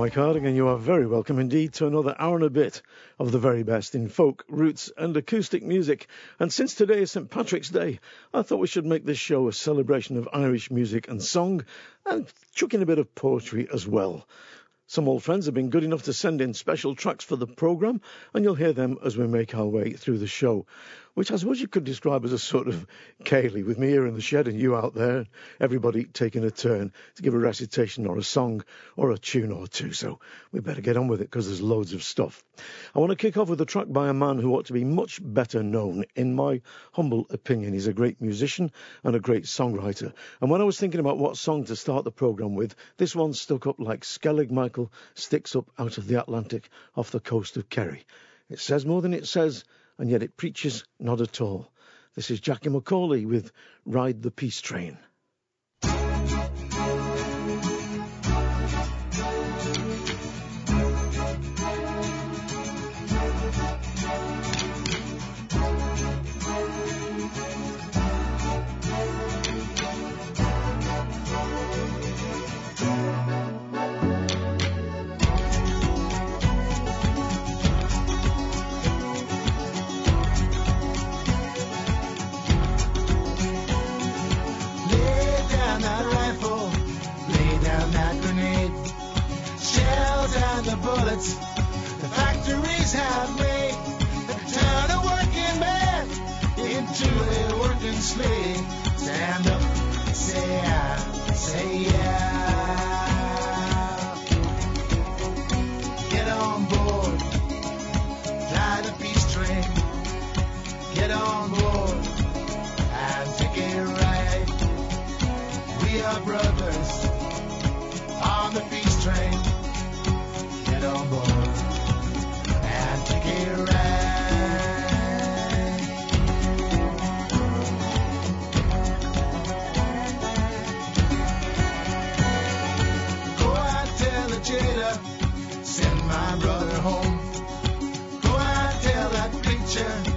Mike Harding, and you are very welcome indeed to another hour and a bit of the very best in folk, roots, and acoustic music. And since today is St. Patrick's Day, I thought we should make this show a celebration of Irish music and song, and chuck in a bit of poetry as well. Some old friends have been good enough to send in special tracks for the programme, and you'll hear them as we make our way through the show which I suppose you could describe as a sort of ceilidh, with me here in the shed and you out there, everybody taking a turn to give a recitation or a song or a tune or two. So we better get on with it because there's loads of stuff. I want to kick off with a track by a man who ought to be much better known, in my humble opinion. He's a great musician and a great songwriter. And when I was thinking about what song to start the programme with, this one stuck up like Skellig Michael sticks up out of the Atlantic off the coast of Kerry. It says more than it says and yet it preaches not at all. This is Jackie McAuley with Ride the Peace Train. is how it may. Turn a working man into a working slave. Stand up, say yeah, say yeah. Get on board, fly the peace train. Get on board and take a ride. We are brothers on the peace train. Get on board. Send my brother home. Go out, tell that preacher.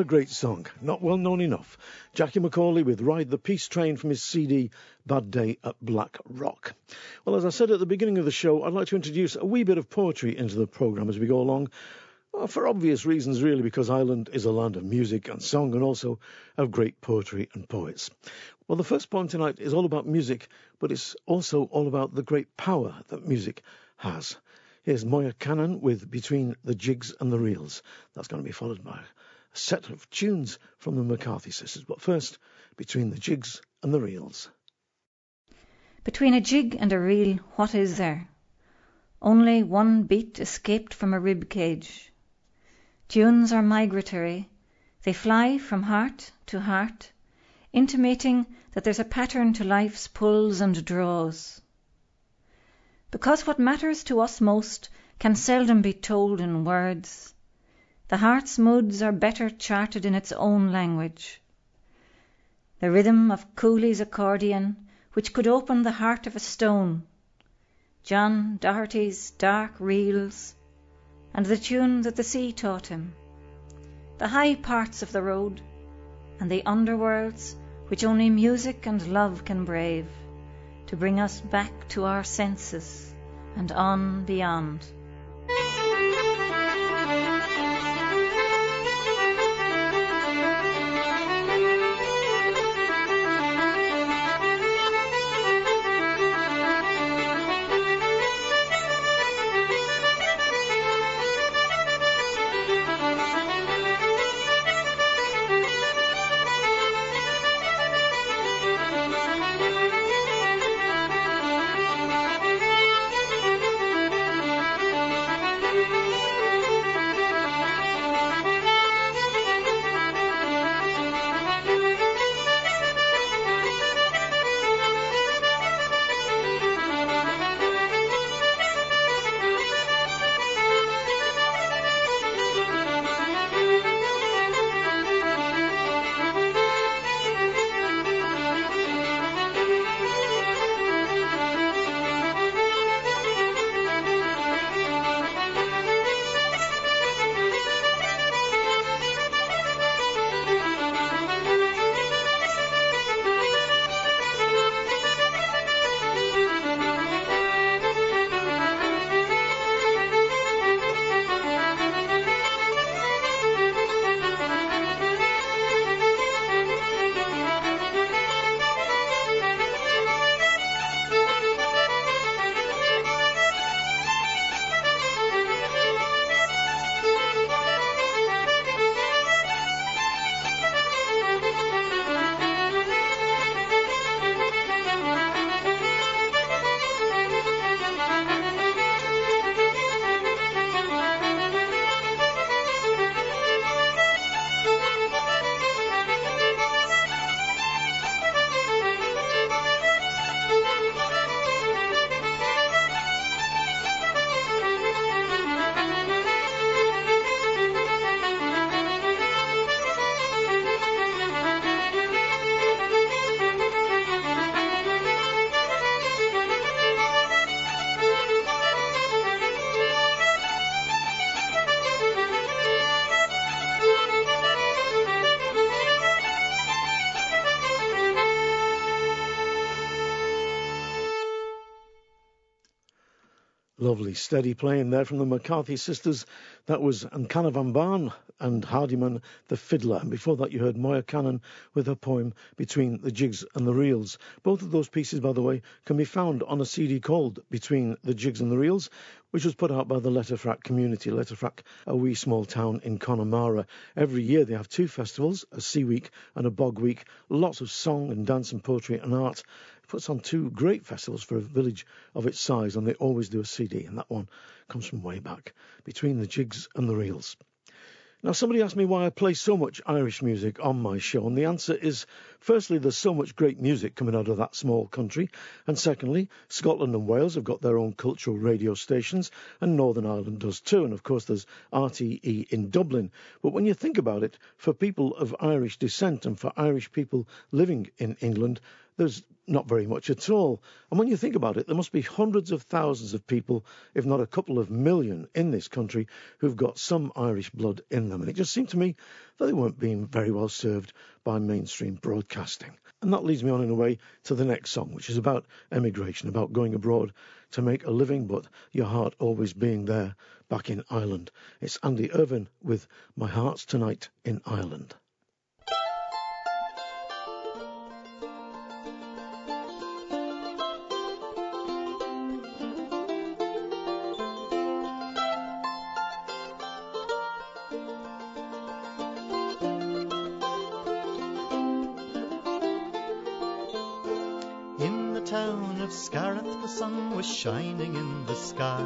A great song. Not well known enough. Jackie McAuley with Ride the Peace Train from his CD Bad Day at Black Rock. Well, as I said at the beginning of the show, I'd like to introduce a wee bit of poetry into the programme as we go along. For obvious reasons, really, because Ireland is a land of music and song and also of great poetry and poets. Well, the first poem tonight is all about music, but it's also all about the great power that music has. Here's Moya Cannon with Between the Jigs and the Reels. That's going to be followed by set of tunes from the McCarthy sisters. But first, Between the Jigs and the Reels. Between a jig and a reel, what is there? Only one beat escaped from a rib cage. Tunes are migratory. They fly from heart to heart, intimating that there's a pattern to life's pulls and draws because what matters to us most can seldom be told in words. The heart's moods are better charted in its own language. The rhythm of Cooley's accordion, which could open the heart of a stone, John Doherty's dark reels, and the tune that the sea taught him, the high parts of the road, and the underworlds which only music and love can brave to bring us back to our senses and on beyond. Steady playing there from the McCarthy sisters. That was Na Cannabháin Bhána and Hardiman the fiddler. And before that, you heard Moya Cannon with her poem Between the Jigs and the Reels. Both of those pieces, by the way, can be found on a CD called Between the Jigs and the Reels, which was put out by the Letterfrack community. Letterfrack, a wee small town in Connemara. Every year they have two festivals, a Sea Week and a Bog Week. Lots of song and dance and poetry and art puts on two great festivals for a village of its size, and they always do a CD, and that one comes from way back, between the jigs and the reels. Now, somebody asked me why I play so much Irish music on my show, and the answer is firstly, there's so much great music coming out of that small country, and secondly, Scotland and Wales have got their own cultural radio stations, and Northern Ireland does too, and of course, there's RTE in Dublin. But when you think about it, for people of Irish descent and for Irish people living in England, there's not very much at all. And when you think about it, there must be hundreds of thousands of people, if not a couple of million, in this country who've got some Irish blood in them. And it just seemed to me that they weren't being very well served by mainstream broadcasting. And that leads me on in a way to the next song, which is about emigration, about going abroad to make a living, but your heart always being there back in Ireland. It's Andy Irvine with My Heart's Tonight in Ireland. Shining in the sky.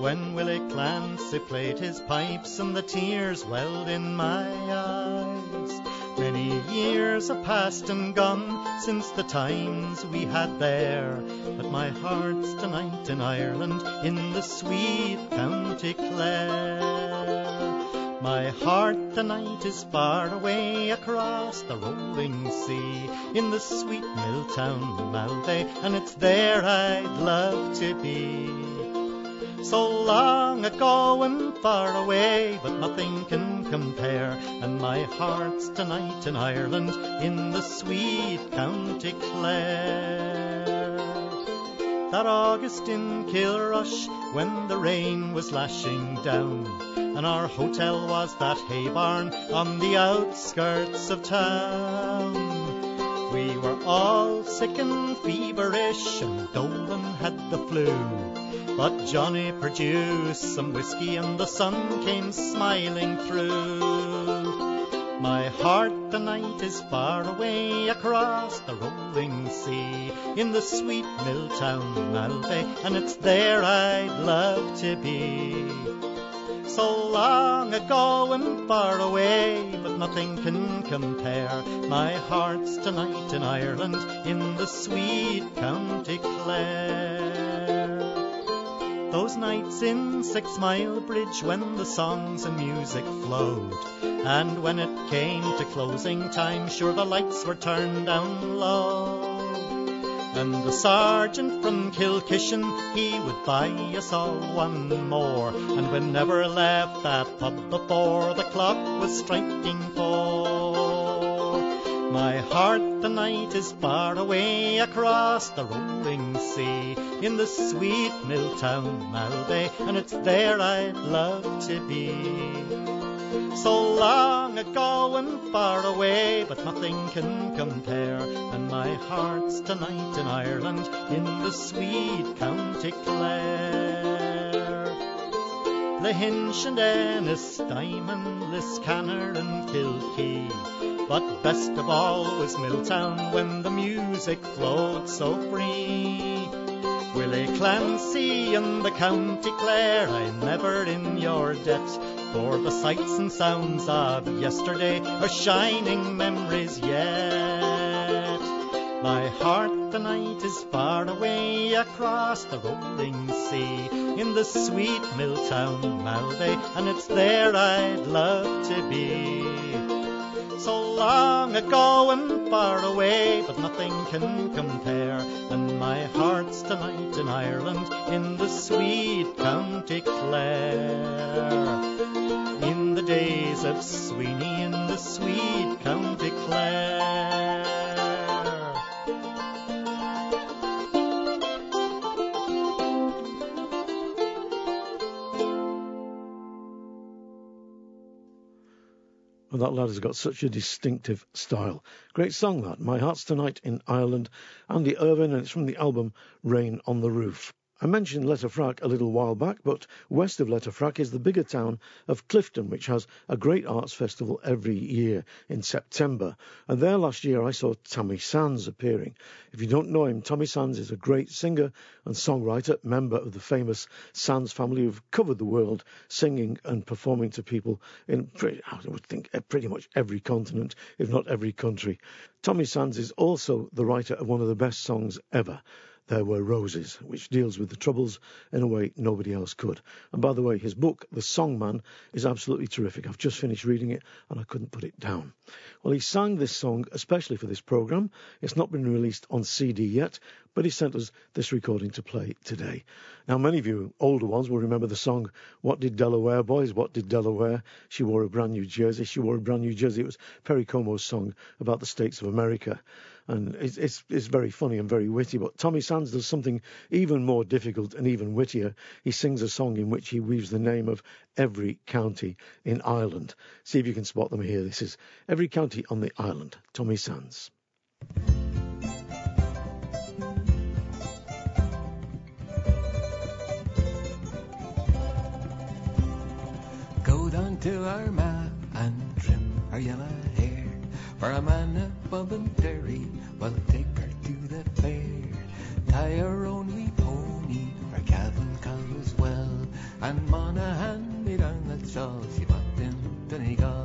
When Willie Clancy played his pipes and the tears welled in my eyes. Many years have passed and gone since the times we had there, but my heart's tonight in Ireland, in the sweet County Clare. My heart tonight is far away across the rolling sea in the sweet mill town Malbay, and it's there I'd love to be. So long ago and far away, but nothing can compare. And my heart's tonight in Ireland, in the sweet County Clare. That August in Kilrush, when the rain was lashing down and our hotel was that hay barn on the outskirts of town. We were all sick and feverish, and Dolan had the flu. But Johnny produced some whiskey, and the sun came smiling through. My heart the night is far away across the rolling sea in the sweet Miltown Malbay, and it's there I'd love to be so long ago and far away, but nothing can compare. My heart's tonight in Ireland, in the sweet County Clare. Those nights in Six Mile Bridge when the songs and music flowed, and when it came to closing time, sure the lights were turned down low. And the sergeant from Kilkishen, he would buy us all one more. And we never left that pub before the clock was striking four. My heart the night is far away across the rolling sea in the sweet Miltown Malbay, and it's there I'd love to be so long ago and far away, but nothing can compare. And my heart's tonight in Ireland, in the sweet County Clare. Lahinch and Ennistymon, Liscannor and Kilkee. But best of all was Miltown when the music flowed so free. Willie Clancy and the County Clare, I'm never in your debt. For the sights and sounds of yesterday are shining memories yet. My heart the night is far away across the rolling sea in the sweet Miltown Malbay, and it's there I'd love to be. So long ago and far away, but nothing can compare. And my heart's tonight in Ireland, in the sweet County Clare In the days of Sweeney in the sweet County Clare. Well, that lad has got such a distinctive style. Great song, that. My Heart's Tonight in Ireland. Andy Irvine, and it's from the album Rain on the Roof. I mentioned Letterfrack a little while back, but west of Letterfrack is the bigger town of Clifden, which has a great arts festival every year in September. And there last year I saw Tommy Sands appearing. If you don't know him, Tommy Sands is a great singer and songwriter, member of the famous Sands family who've covered the world singing and performing to people in, I would think, eh, pretty much every continent, if not every country. Tommy Sands is also the writer of one of the best songs ever There Were Roses, which deals with the Troubles in a way nobody else could. And by the way, his book, The Song Man, is absolutely terrific. I've just finished reading it and I couldn't put it down. Well, he sang this song especially for this programme. It's not been released on CD yet, but he sent us this recording to play today. Now, many of you older ones will remember the song What Did Delaware Boys? What Did Delaware? She wore a brand new jersey. She wore a brand new jersey. It was Perry Como's song about the states of America and it's, it's, it's very funny and very witty. But Tommy Sands does something even more difficult and even wittier. He sings a song in which he weaves the name of every county in Ireland. See if you can spot them here. This is every county on the island. Tommy Sands. Go down to Armagh and trim her yellow hair for a man above and Derry We'll take her to the fair, tie her only pony, her cattle cow as well, and Monaghan me down that shawl she bought in Donegal.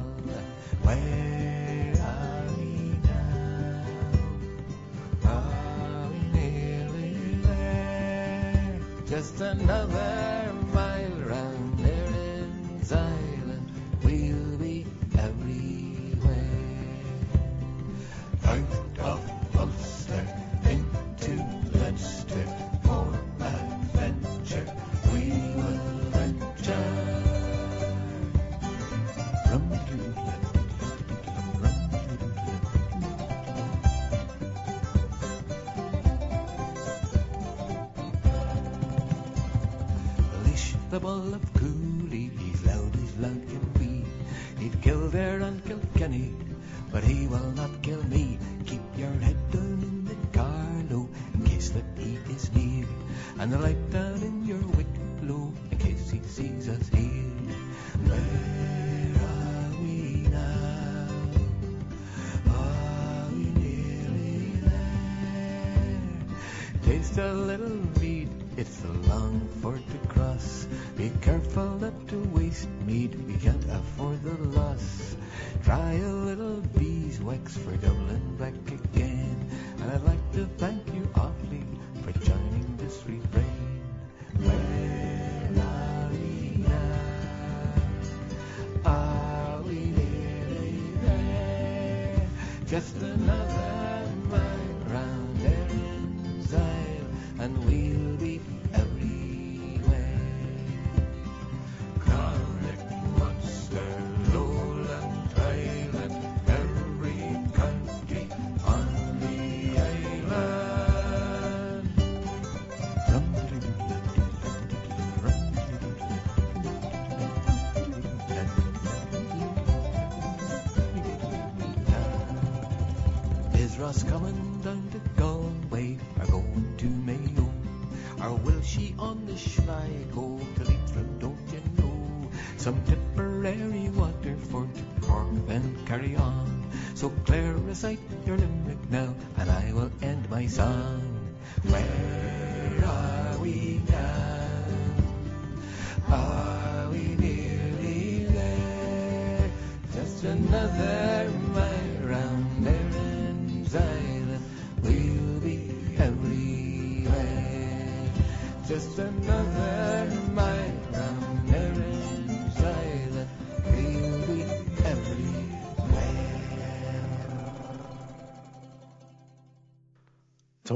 Another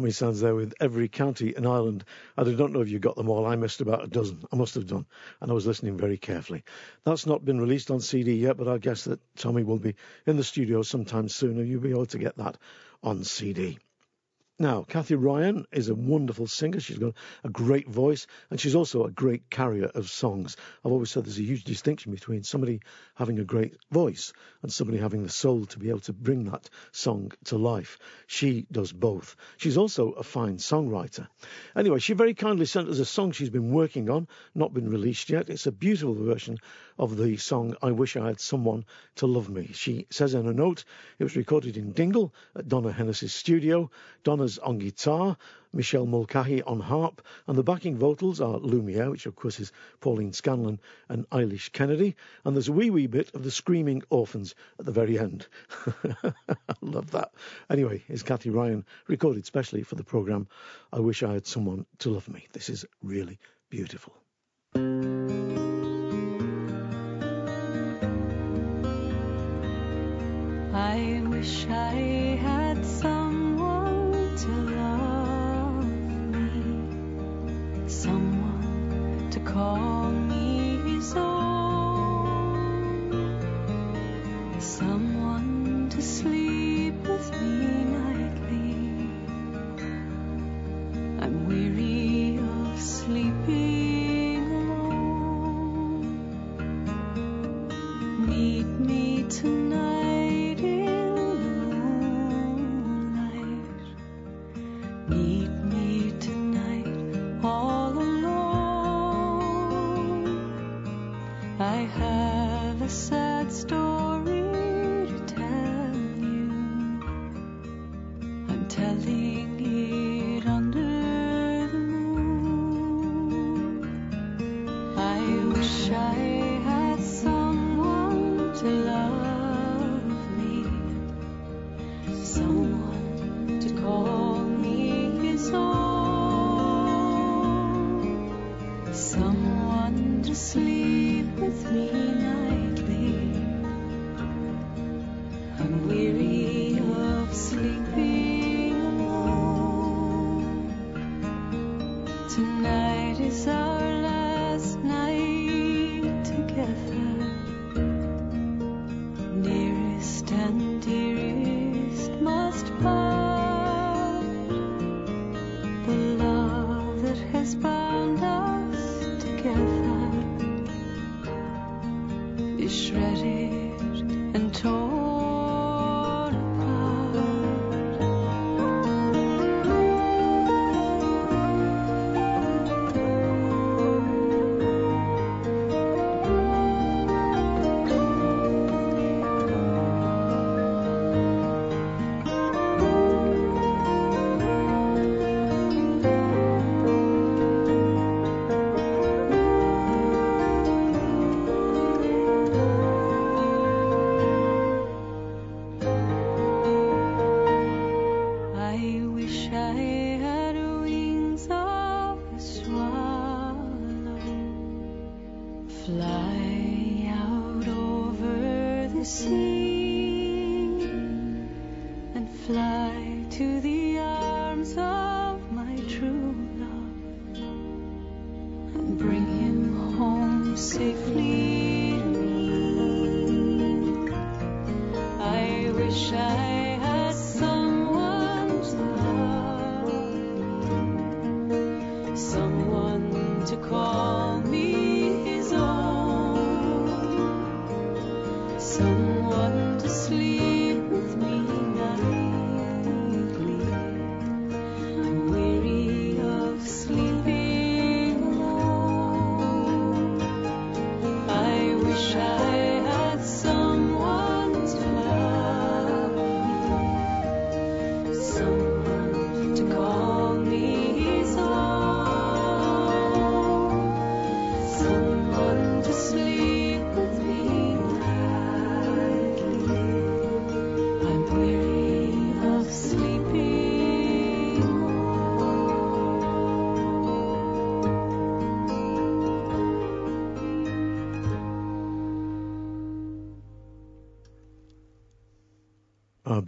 Tommy Sands there with every county in Ireland. I don't know if you got them all. I missed about a dozen. I must have done. And I was listening very carefully. That's not been released on CD yet, but I guess that Tommy will be in the studio sometime soon and you'll be able to get that on CD. Now, Cathie Ryan is a wonderful singer. She's got a great voice and she's also a great carrier of songs. I've always said there's a huge distinction between somebody having a great voice and somebody having the soul to be able to bring that song to life. She does both. She's also a fine songwriter. Anyway, she very kindly sent us a song she's been working on, not been released yet. It's a beautiful version of the song I Wish I Had Someone to Love Me. She says in a note it was recorded in Dingle at Donogh Hennessy's studio. Donogh's on guitar, Michelle Mulcahy on harp, and the backing vocals are Lumiere, which of course is Pauline Scanlon and Eilish Kennedy, and there's a wee wee bit of the Screaming Orphans at the very end. I love that. Anyway, it's Cathie Ryan, recorded specially for the programme I Wish I Had Someone to Love Me. This is really beautiful. Wish I had someone to love me, someone to call me his own,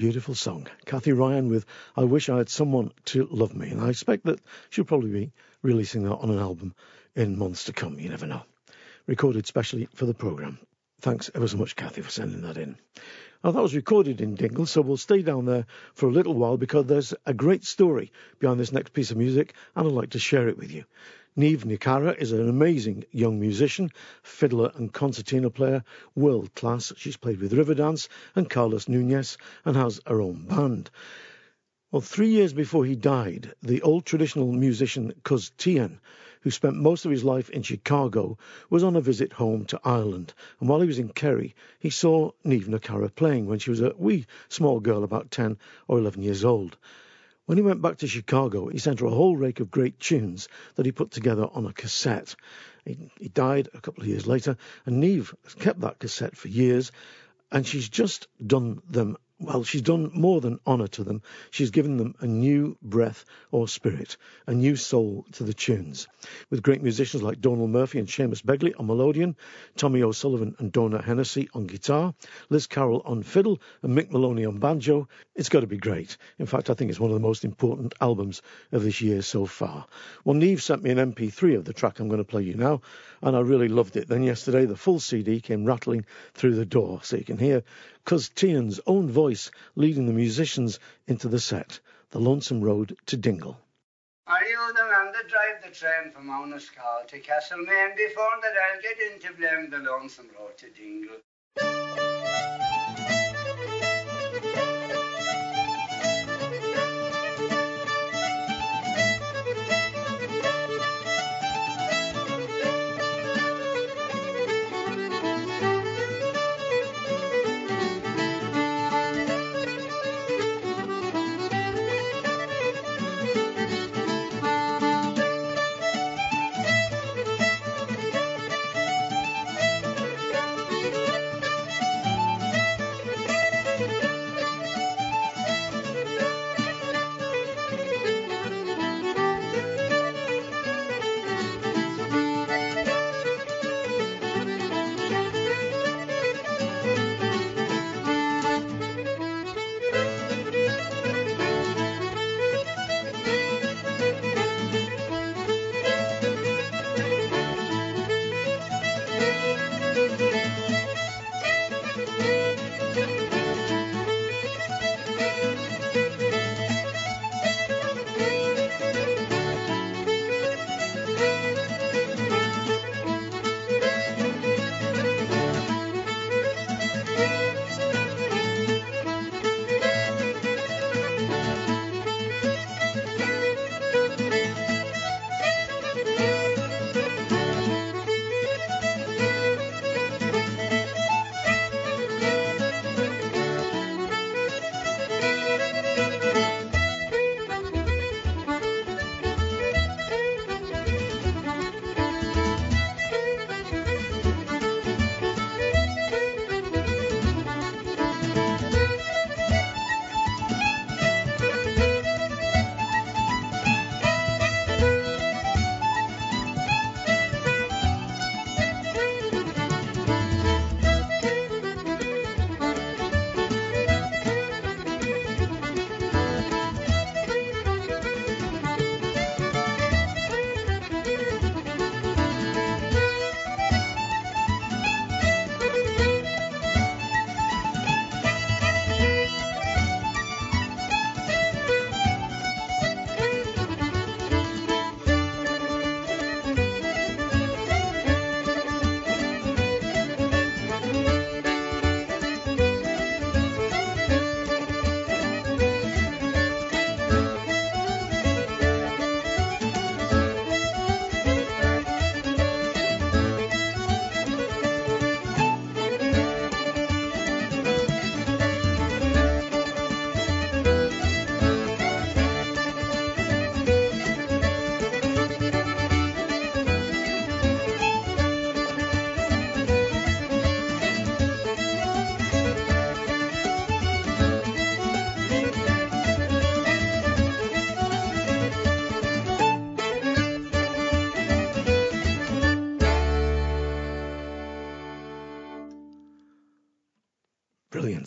beautiful song. Cathie Ryan with I Wish I Had Someone to Love Me. And I expect that she'll probably be releasing that on an album in months to come. You never know. Recorded specially for the programme. Thanks ever so much, Cathie, for sending that in. Now, that was recorded in Dingle, so we'll stay down there for a little while because there's a great story behind this next piece of music, and I'd like to share it with you. Niamh Ní Charra is an amazing young musician, fiddler and concertina player, world class. She's played with Riverdance and Carlos Nunez and has her own band. Well, three years before he died, the old traditional musician Cuz Teahan, who spent most of his life in Chicago, was on a visit home to Ireland. And while he was in Kerry, he saw Niamh Ní Charra playing when she was a wee small girl about 10 or 11 years old. When he went back to Chicago, he sent her a whole rake of great tunes that he put together on a cassette. He, he died a couple of years later, and Niamh has kept that cassette for years, and she's just done them well, she's done more than honour to them. She's given them a new breath or spirit, a new soul to the tunes. With great musicians like Donal Murphy and Seamus Begley on melodeon, Tommy O'Sullivan and Donogh Hennessy on guitar, Liz Carroll on fiddle, and Mick Moloney on banjo, it's got to be great. In fact, I think it's one of the most important albums of this year so far. Well, Niamh sent me an MP3 of the track I'm going to play you now, and I really loved it. Then yesterday, the full CD came rattling through the door, so you can hear Cuz Teahan's own voice leading the musicians into the set, The Lonesome Road to Dingle. Are you the man that drive the train from Call to Castlemaine before that I'll get into blame the lonesome road to Dingle?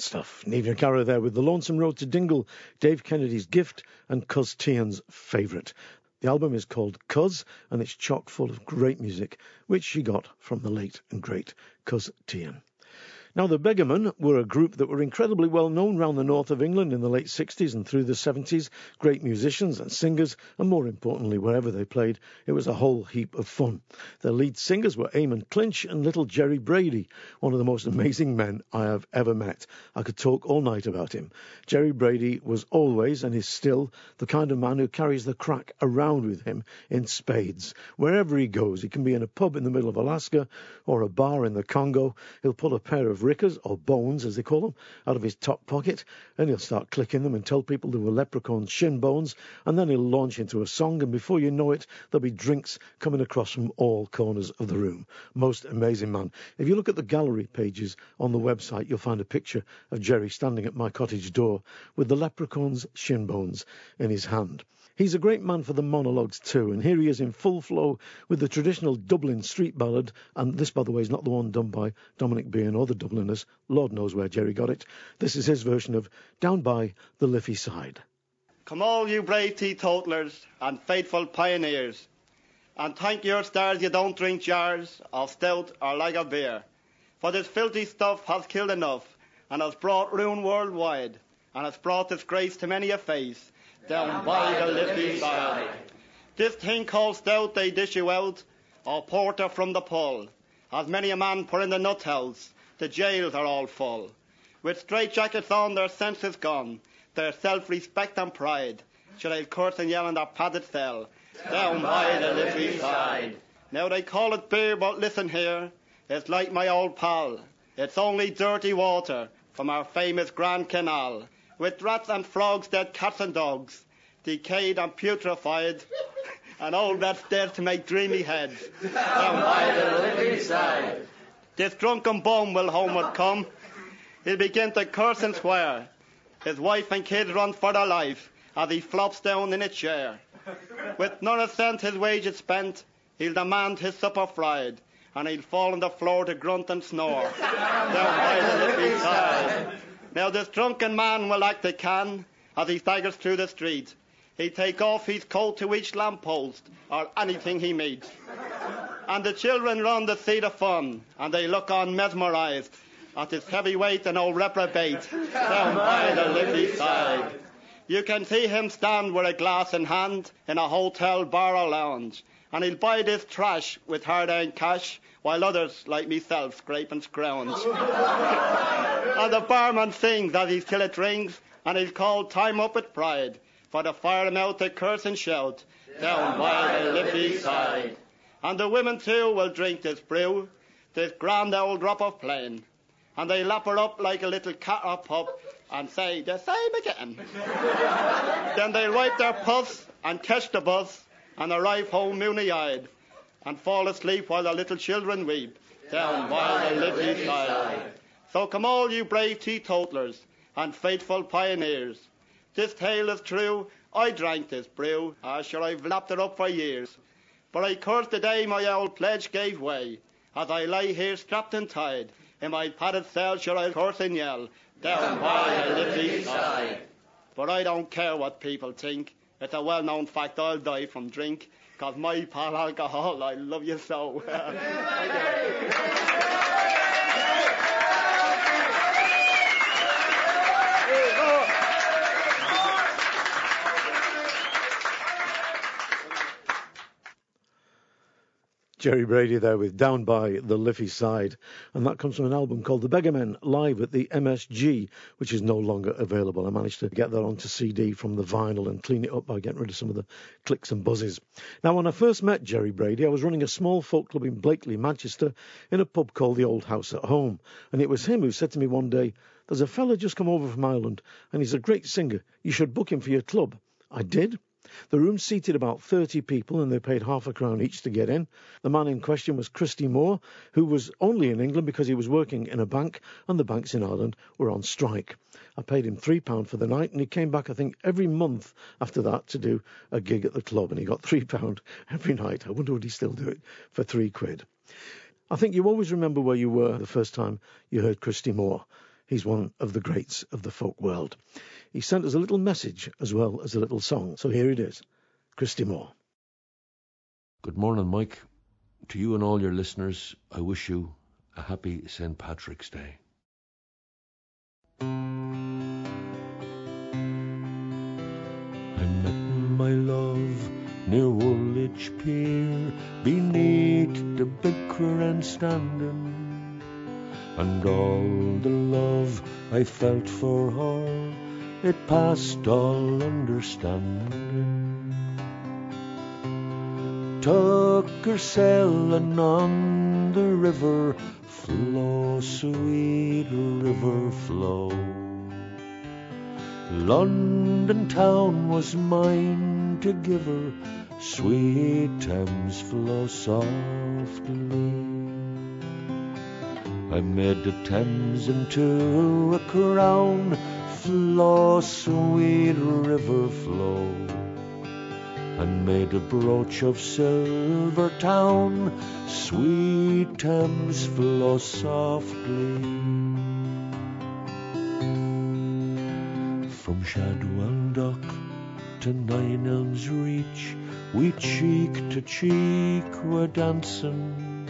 Stuff. Niamh Caro there with The Lonesome Road to Dingle, Dave Kennedy's gift, and Cuz Teahan's favourite. The album is called Cuz, and it's chock full of great music, which she got from the late and great Cuz Teahan. Now, the Beggarmen were a group that were incredibly well known round the north of England in the late 60s and through the 70s. Great musicians and singers, and more importantly, wherever they played, it was a whole heap of fun. Their lead singers were Eamon Clinch and little Gerry Brady, one of the most amazing men I have ever met. I could talk all night about him. Gerry Brady was always, and is still, the kind of man who carries the crack around with him in spades. Wherever he goes, he can be in a pub in the middle of Alaska or a bar in the Congo, he'll pull a pair of rickers, or bones as they call them, out of his top pocket, and he'll start clicking them and tell people they were leprechauns' shin bones, and then he'll launch into a song, and before you know it, there'll be drinks coming across from all corners of the room. Most amazing man. If you look at the gallery pages on the website, you'll find a picture of Gerry standing at my cottage door with the leprechaun's shin bones in his hand. He's a great man for the monologues too, and here he is in full flow with the traditional Dublin street ballad, and this, by the way, is not the one done by Dominic Behan or the Dubliners. Lord knows where Gerry got it. This is his version of Down by the Liffey Side. Come all you brave teetotalers and faithful pioneers, and thank your stars you don't drink jars of stout or lager beer, for this filthy stuff has killed enough, and has brought ruin worldwide, and has brought disgrace to many a face, down by the Liffey side. This thing called stout they dish you out, or porter from the pull. As many a man put in the nut house, the jails are all full. With straight jackets on, their senses gone, their self-respect and pride. Shall I curse and yell in their padded cell, down by the Liffey side. Now they call it beer, but listen here, it's like my old pal. It's only dirty water from our famous Grand Canal with rats and frogs, dead cats and dogs, decayed and putrefied, and old rats dead to make dreamy heads. Down by the Liffey side. This drunken bum will homeward come. He'll begin to curse and swear. His wife and kids run for their life as he flops down in a chair. With not a cent his wages spent, he'll demand his supper fried, and he'll fall on the floor to grunt and snore. Down by the Liffey side. Now this drunken man will act a can as he staggers through the street. He take off his coat to each lamppost or anything he meets. And the children run the fun, and they look on mesmerized at this heavyweight and old reprobate down by the Liffey side. You can see him stand with a glass in hand in a hotel bar or lounge, and he'll buy this trash with hard-earned cash, while others, like myself, scrape and scrounge. and the barman sings as he still it rings, and he's called time up with pride, for the fire him out to curse and shout, down by the Liffey side. And the women too will drink this brew, this grand old drop of plain, and they lap her up like a little cat or pup, and say the same again. then they wipe their puffs and catch the bus, and arrive home moony-eyed, and fall asleep while the little children weep, down by the Liffey side. So come all you brave teetotalers and faithful pioneers. This tale is true, I drank this brew, ah, sure I've lapped it up for years. But I curse the day my old pledge gave way, as I lie here strapped and tied, in my padded cell sure I'll curse and yell, down by the Liffey side. But I don't care what people think, it's a well-known fact I'll die from drink, cause my pal alcohol, I love you so. Gerry Brady there with Down by the Liffey Side. And that comes from an album called The Beggarmen live at the MSG, which is no longer available. I managed to get that onto CD from the vinyl and clean it up by getting rid of some of the clicks and buzzes. Now, when I first met Gerry Brady, I was running a small folk club in Blackley, Manchester, in a pub called the Old House at Home. And it was him who said to me one day, There's a fella just come over from Ireland, and he's a great singer. You should book him for your club. I did. The room seated about 30 people and they paid half a crown each to get in. The man in question was Christy Moore, who was only in England because he was working in a bank and the banks in Ireland were on strike. I paid him £3 for the night and he came back, I think, every month after that to do a gig at the club and he got £3 every night. I wonder would he still do it for three quid. I think you always remember where you were the first time you heard Christy Moore. He's one of the greats of the folk world. He sent us a little message as well as a little song. So here it is Christy Moore. Good morning, Mike. To you and all your listeners, I wish you a happy St. Patrick's Day. I met my love near Woolwich Pier, beneath the big current standing and all the love I felt for her, it passed all understanding. Took her sailing on the river flow, sweet river flow. London town was mine to give her, sweet Thames flow softly. I made the Thames into a crown, flow, sweet river flow, and made a brooch of silver town, sweet Thames flow softly. From Shadwell Dock to Nine Elms Reach, we cheek to cheek were dancing.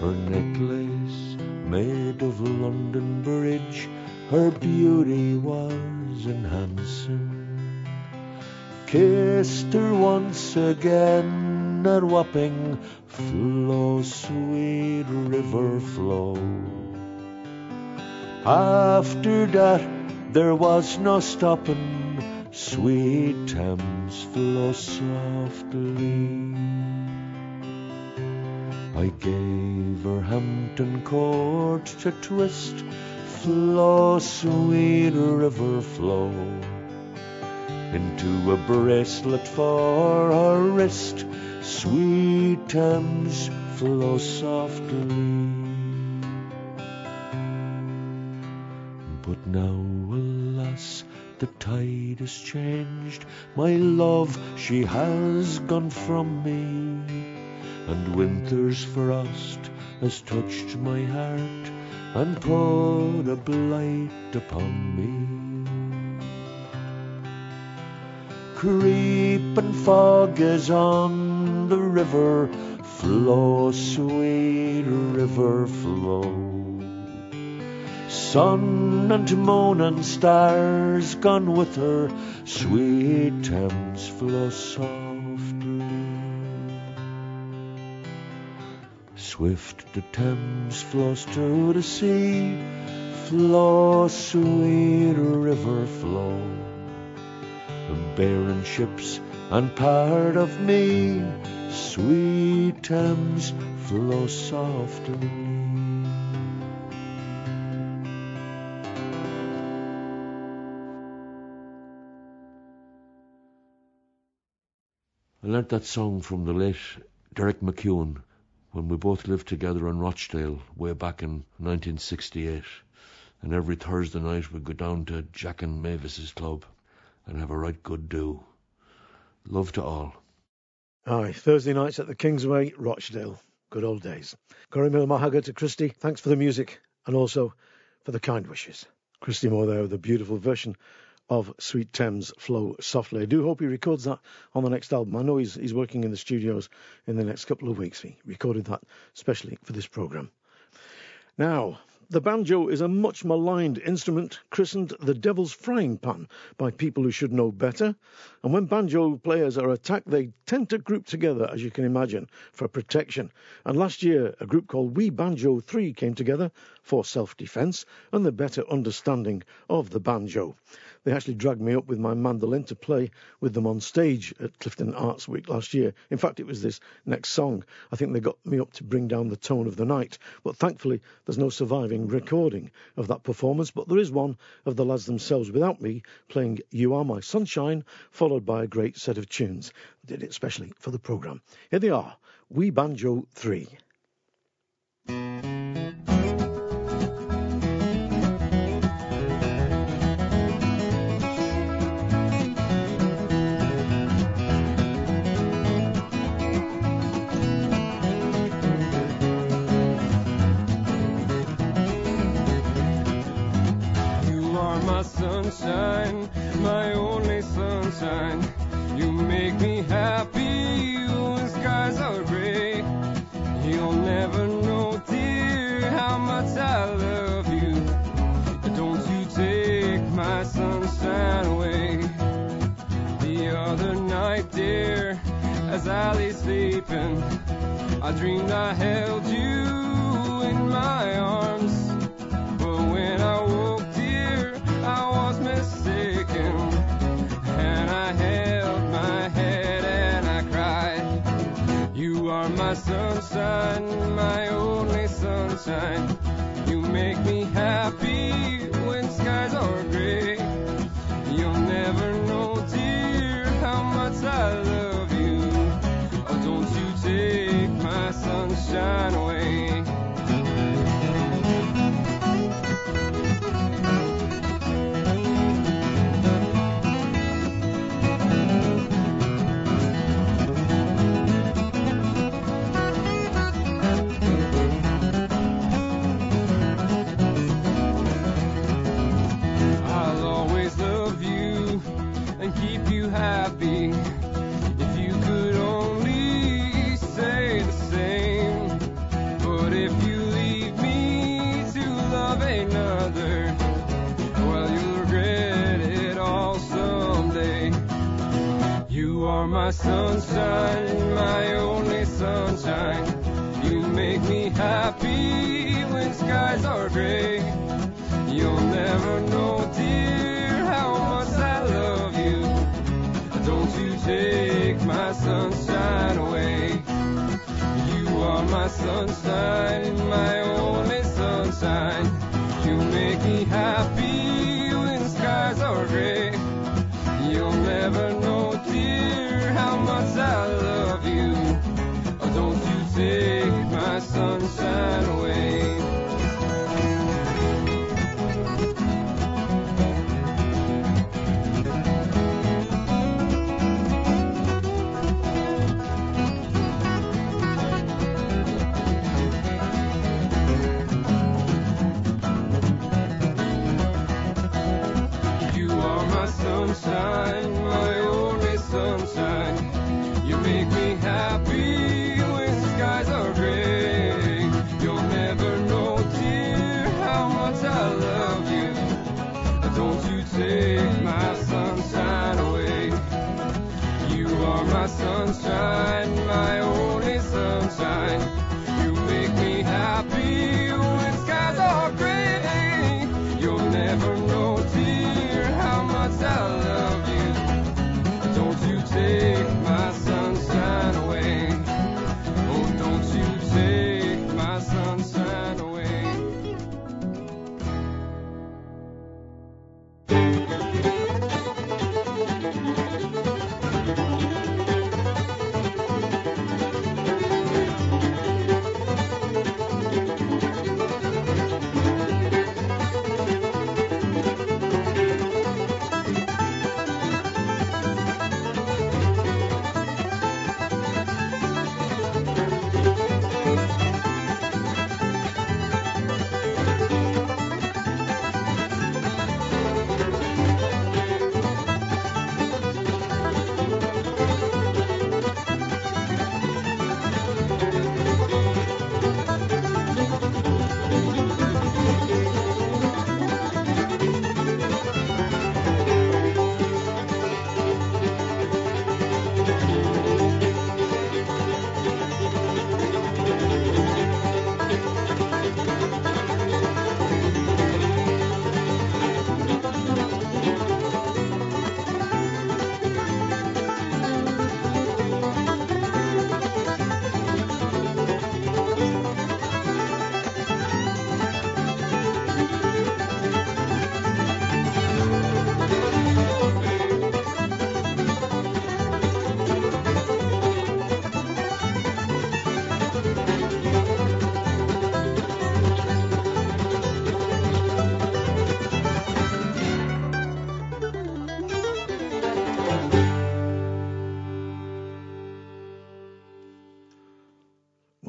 Her necklace made of London Bridge, her beauty was enhancing. Kissed her once again at Wapping, flow, sweet river flow. After that, there was no stopping, sweet Thames flow softly. I gave her Hampton Court to twist, flow, sweet river flow, into a bracelet for her wrist, sweet Thames flow softly. But now, alas, the tide has changed, my love, she has gone from me and winter's frost has touched my heart and put a blight upon me. Creeping fog is on the river, flow, sweet river, flow. Sun and moon and stars gone with her, sweet Thames flow softly. Swift the Thames flows to the sea, flow, sweet river, flow. Barren ships and part of me, sweet Thames flow softly. I learnt that song from the late Derek McEwen when we both lived together in Rochdale way back in 1968. And every Thursday night we'd go down to Jack and Mavis's club and have a right good do. Love to all. Aye, Thursday nights at the Kingsway, Rochdale. Good old days. Míle maith agat to Christy, thanks for the music and also for the kind wishes. Christy Moore there with a beautiful version of Sweet Thames Flow Softly. I do hope he records that on the next album. I know he's, he's working in the studios in the next couple of weeks. He recorded that specially for this programme. Now, the banjo is a much maligned instrument christened the devil's frying pan by people who should know better. And when banjo players are attacked, they tend to group together, as you can imagine, for protection. And last year, a group called We Banjo 3 came together for self defense and the better understanding of the banjo. They actually dragged me up with my mandolin to play with them on stage at Clifden Arts Week last year. In fact, it was this next song. I think they got me up to bring down the tone of the night. But thankfully, there's no surviving recording of that performance. But there is one of the lads themselves without me playing You Are My Sunshine, followed by a great set of tunes. Did it specially for the programme. Here they are We Banjo 3. Sunshine, my only sunshine. You make me happy when skies are gray. You'll never know, dear, how much I love you. Don't you take my sunshine away. The other night, dear, as I lay sleeping, I dreamed I held you in my arms. My sunshine, my only sunshine. You make me happy when skies are gray. You'll never know, dear, how much I love you. Oh, don't you take my sunshine away. My sunshine, my only sunshine. You make me happy when skies are gray. You'll never know, dear, how much I love you. Don't you take my sunshine away. You are my sunshine, my only sunshine. You make me happy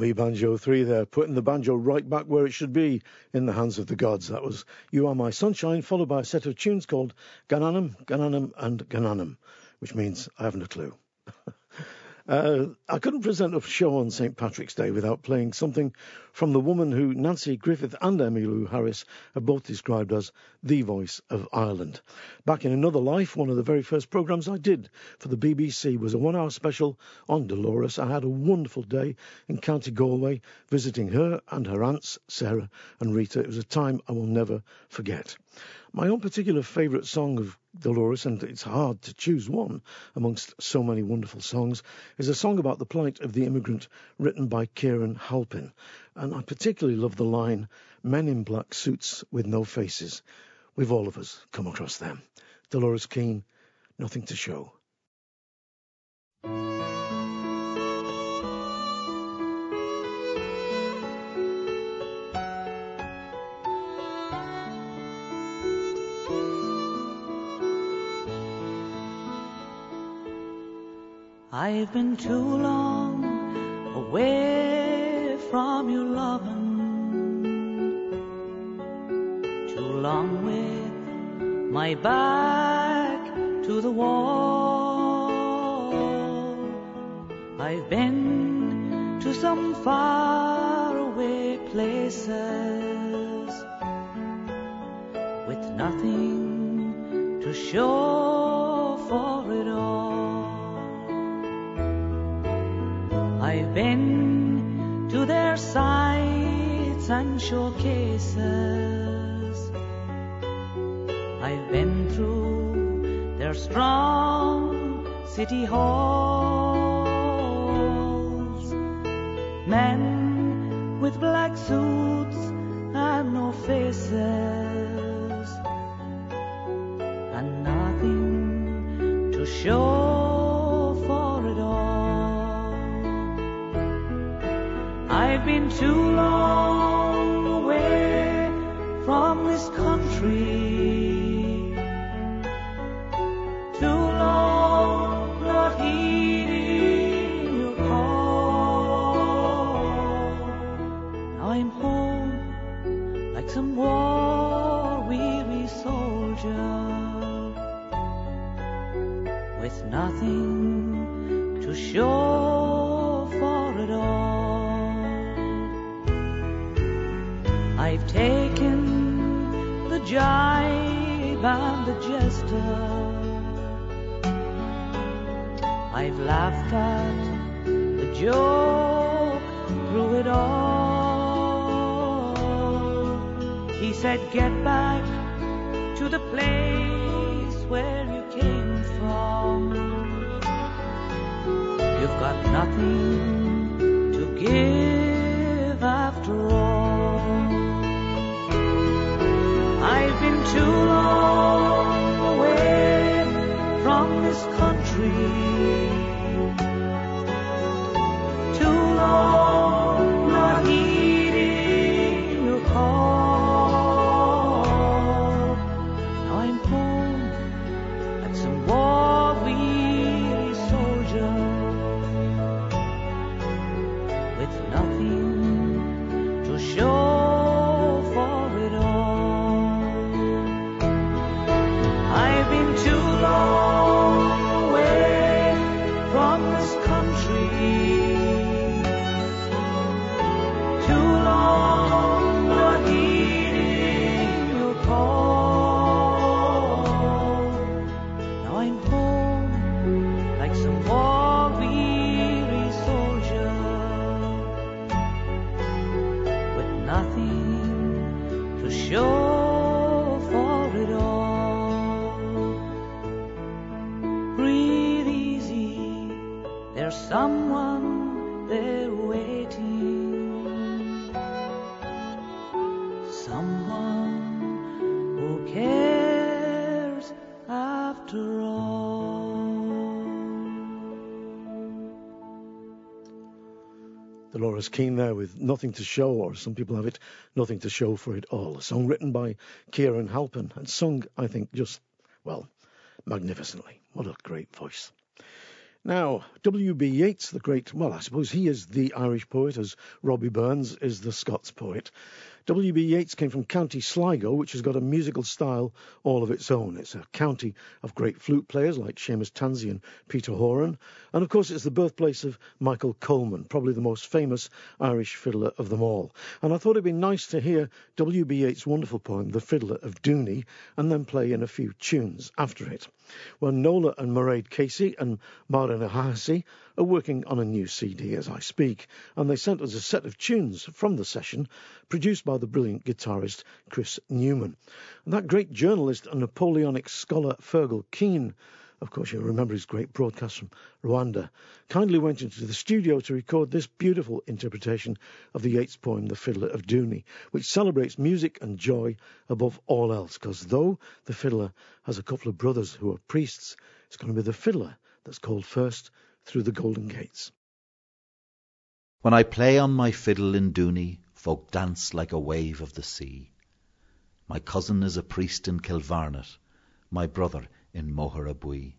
We Banjo 3 there, putting the banjo right back where it should be, in the hands of the gods. That was You Are My Sunshine, followed by a set of tunes called Gananum, Gananum, and Gananum, which means I haven't a clue. Uh, I couldn't present a show on St. Patrick's Day without playing something from the woman who Nanci Griffith and Emmylou Harris have both described as the voice of Ireland. Back in another life, one of the very first programmes I did for the BBC was a one hour special on Dolores. I had a wonderful day in County Galway visiting her and her aunts, Sarah and Rita. It was a time I will never forget. My own particular favourite song of Dolores, and it's hard to choose one amongst so many wonderful songs, is a song about the plight of the immigrant written by Kieran Halpin. And I particularly love the line, Men in black suits with no faces. We've all of us come across them. Dolores Keane, Nothing to Show. I've been too long away from your loving, too long with my back to the wall. I've been to some faraway places with nothing to show for it all. I've been to their sites and showcases. I've been through their strong city halls. Men with black suits and no faces. And nothing to show been too long away from this country. Too long not your call. I'm home like some war weary soldier with nothing to show for it all. I've taken the jibe and the jester. I've laughed at the joke through it all. He said, Get back to the place where you came from. You've got nothing I've Dolores Keane there with Nothing to Show, or some people have it, Nothing to Show for It All. A song written by Kieran Halpin and sung, I think, just, well, magnificently. What a great voice. Now, W.B. Yeats, the great, well, I suppose he is the Irish poet, as Robbie Burns is the Scots poet. W.B. Yeats came from County Sligo, which has got a musical style all of its own. It's a county of great flute players like Seamus Tansey and Peter Horan. And of course, it's the birthplace of Michael Coleman, probably the most famous Irish fiddler of them all. And I thought it'd be nice to hear W.B. Yeats' wonderful poem, The Fiddler of Dooney, and then play in a few tunes after it. Well, Nollaig and Mairead Casey and Máire Ní Chathasaigh are working on a new CD as I speak, and they sent us a set of tunes from the session produced by the brilliant guitarist Chris Newman. And that great journalist and Napoleonic scholar Fergal Keane of course, you'll remember his great broadcast from Rwanda, kindly went into the studio to record this beautiful interpretation of the Yeats poem, The Fiddler of Dooney, which celebrates music and joy above all else. Because though the fiddler has a couple of brothers who are priests, it's going to be the fiddler that's called first through the Golden Gates. When I play on my fiddle in Dooney, folk dance like a wave of the sea. My cousin is a priest in Kilvarnet, my brother in Mocharabuiee.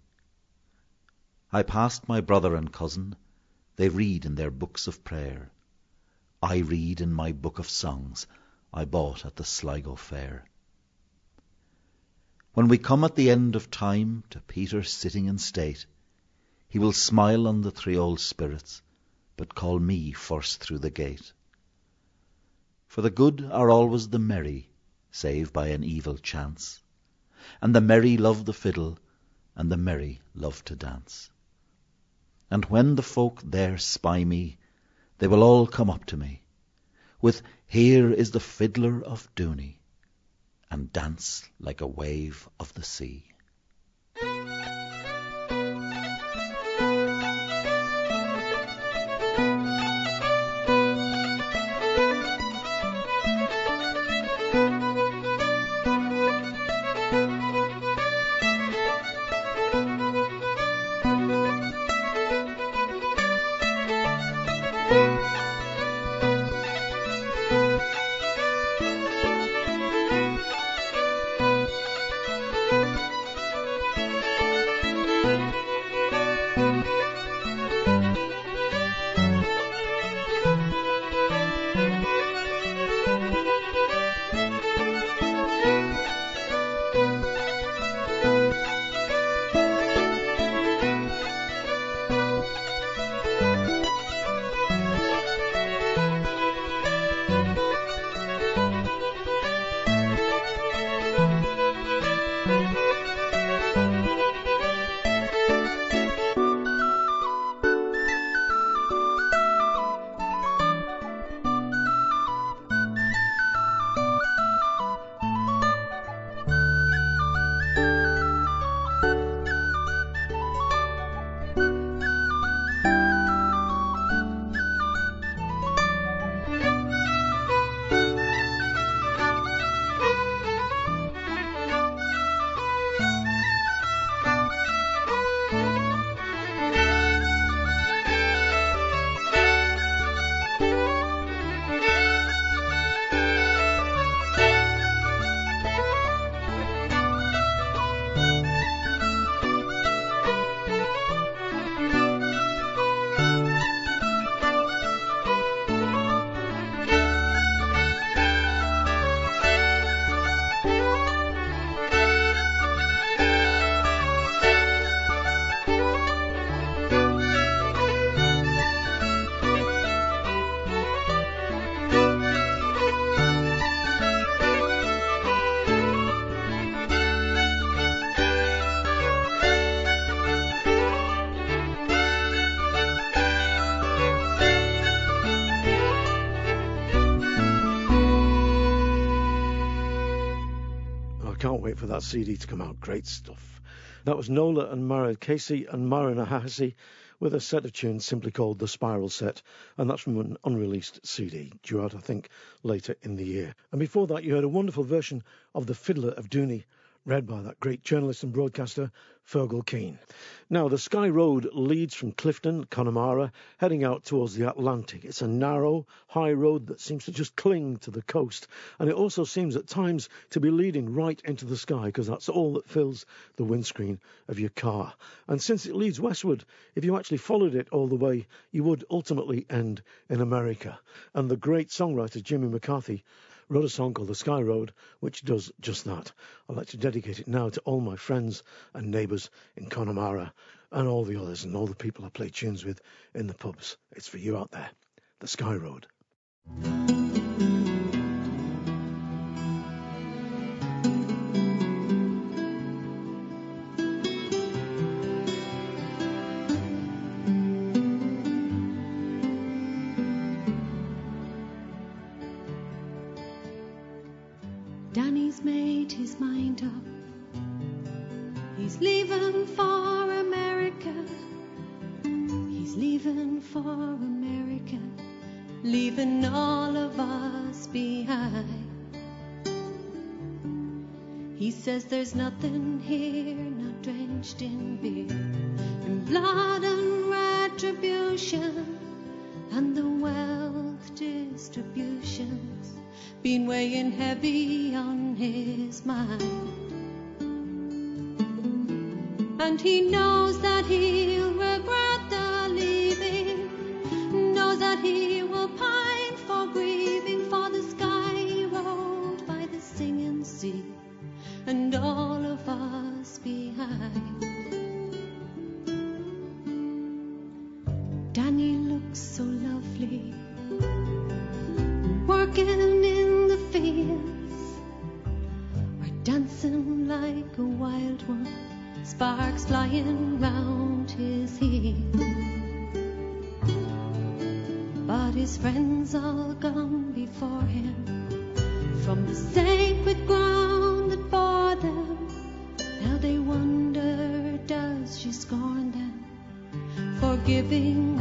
I passed my brother and cousin, they read in their books of prayer. I read in my book of songs I bought at the Sligo fair. When we come at the end of time to Peter sitting in state, he will smile on the three old spirits, but call me first through the gate. For the good are always the merry, save by an evil chance and the merry love the fiddle, and the merry love to dance. And when the folk there spy me, they will all come up to me, with Here is the fiddler of Dooney, and dance like a wave of the sea. That CD to come out. Great stuff. That was Nollaig and Mara Casey and Máire Ní Chathasaigh with a set of tunes simply called The Spiral Set, and that's from an unreleased CD, due out, I think, later in the year. And before that, you heard a wonderful version of The Fiddler of Dooney, read by that great journalist and broadcaster, Fergal Keane. Now, the Sky Road leads from Clifden, Connemara, heading out towards the Atlantic. It's a narrow, high road that seems to just cling to the coast, and it also seems at times to be leading right into the sky because that's all that fills the windscreen of your car. And since it leads westward, if you actually followed it all the way, you would ultimately end in America. And the great songwriter Jimmy McCarthy wrote a song called The Sky Road, which does just that. I'd like to dedicate it now to all my friends and neighbours in Connemara and all the others and all the people I play tunes with in the pubs. It's for you out there. The Sky Road. Retribution, and the wealth distributions been weighing heavy on his mind. And he knows that he'll regret the leaving, knows that he will pine for grieving for the sky road by the singing sea, and all of us behind. So lovely, working in the fields, or dancing like a wild one. Sparks flying round his heels. But his friends all gone before him. From the sacred ground that bore them. Now they wonder, does she scorn them? For giving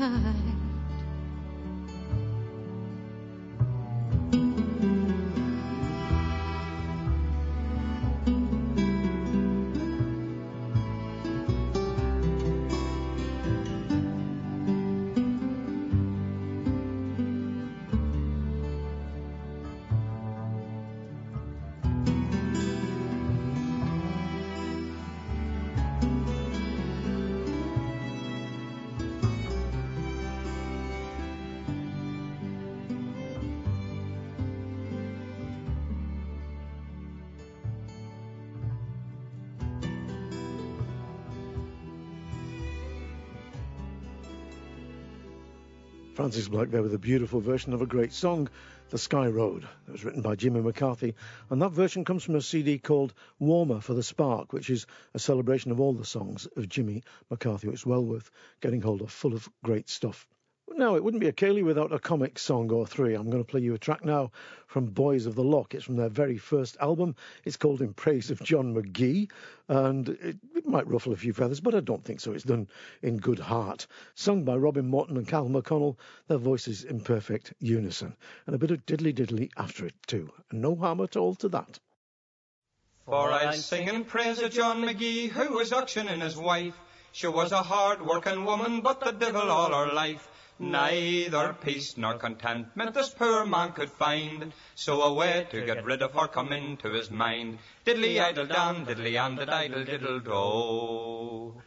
left Frances Black there with a beautiful version of a great song, The Sky Road. It was written by Jimmy McCarthy, and that version comes from a CD called Warmer for the Spark, which is a celebration of all the songs of Jimmy McCarthy. It's well worth getting hold of, full of great stuff. Now, it wouldn't be a Ceilidh without a comic song or three. I'm going to play you a track now from Boys of the Lough. It's from their very first album. It's called In Praise of John Magee, and it, it might ruffle a few feathers, but I don't think so. It's done in good heart. Sung by Robin Morton and Cal McConnell, their voices in perfect unison, and a bit of diddly diddly after it, too. And no harm at all to that. For I'll sing in praise of John Magee, who was auctioning his wife. She was a hard working woman, but the devil all her life. Neither peace nor contentment this poor man could find, so a way to get rid of her come into his mind. Diddly idle dan, diddly and idle diddle do.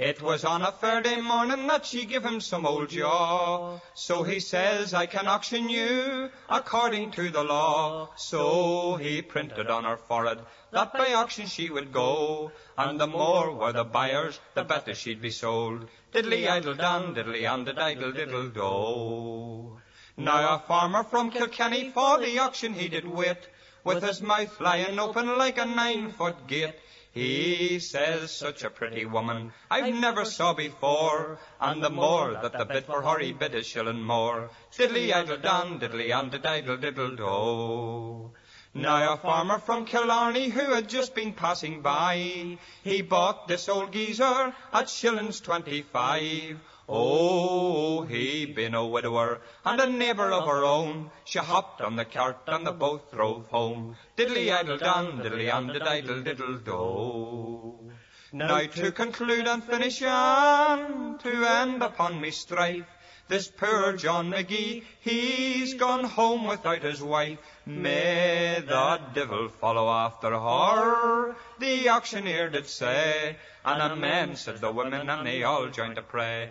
It was on a Friday morning that she give him some old jaw. So he says, I can auction you according to the law. So he printed on her forehead that by auction she would go. And the more were the buyers, the better she'd be sold. Diddly idle dan, diddly and diddle diddle do. Now a farmer from Kilkenny for the auction he did wait, with his mouth lying open like a nine foot gate. He says, such a pretty woman I've never saw before, and the more that the bid for her he bid a shilling more. Diddly idle dan, diddly and diddle diddle do. Now a farmer from Killarney who had just been passing by, he bought this old geezer at shillings twenty-five. Oh, he been a widower and a neighbour of her own. She hopped on the cart and the both drove home. Diddly idle dan, diddly and the diddle diddle do. Now to conclude and finish and to end upon me strife. This poor John Magee, he's gone home without his wife. May the devil follow after her, the auctioneer did say. And amen, said the women, and they all joined to pray.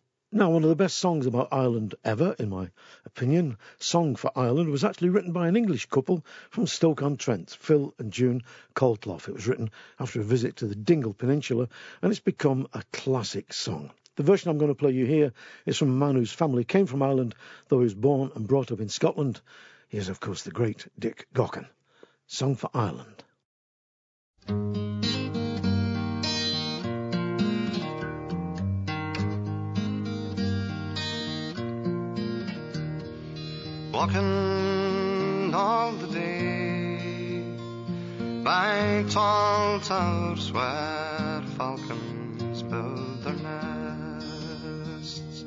Now, one of the best songs about Ireland ever, in my opinion, Song for Ireland, was actually written by an English couple from Stoke-on-Trent, Phil and June Colclough. It was written after a visit to the Dingle Peninsula, and it's become a classic song. The version I'm going to play you here is from a man whose family came from Ireland, though he was born and brought up in Scotland. He is, of course, the great Dick Gaughan. Song for Ireland. Walking all the day by tall towers where falcons build their nests.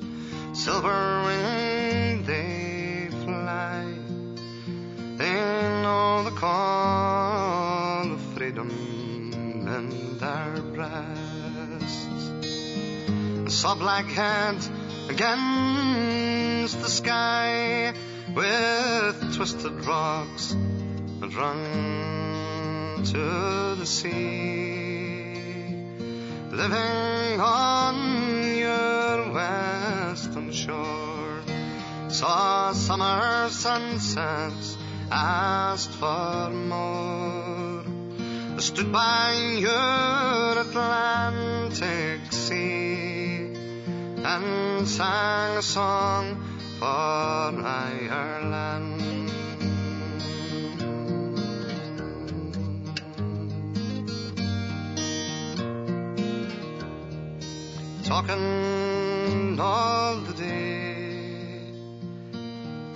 Silver winged they fly, they know the call of freedom in their breasts. Saw black head against the sky with twisted rocks and run to the sea, living on your western shore. Saw summer sunsets, asked for more. Stood by your Atlantic sea and sang a song for Ireland. Talking all the day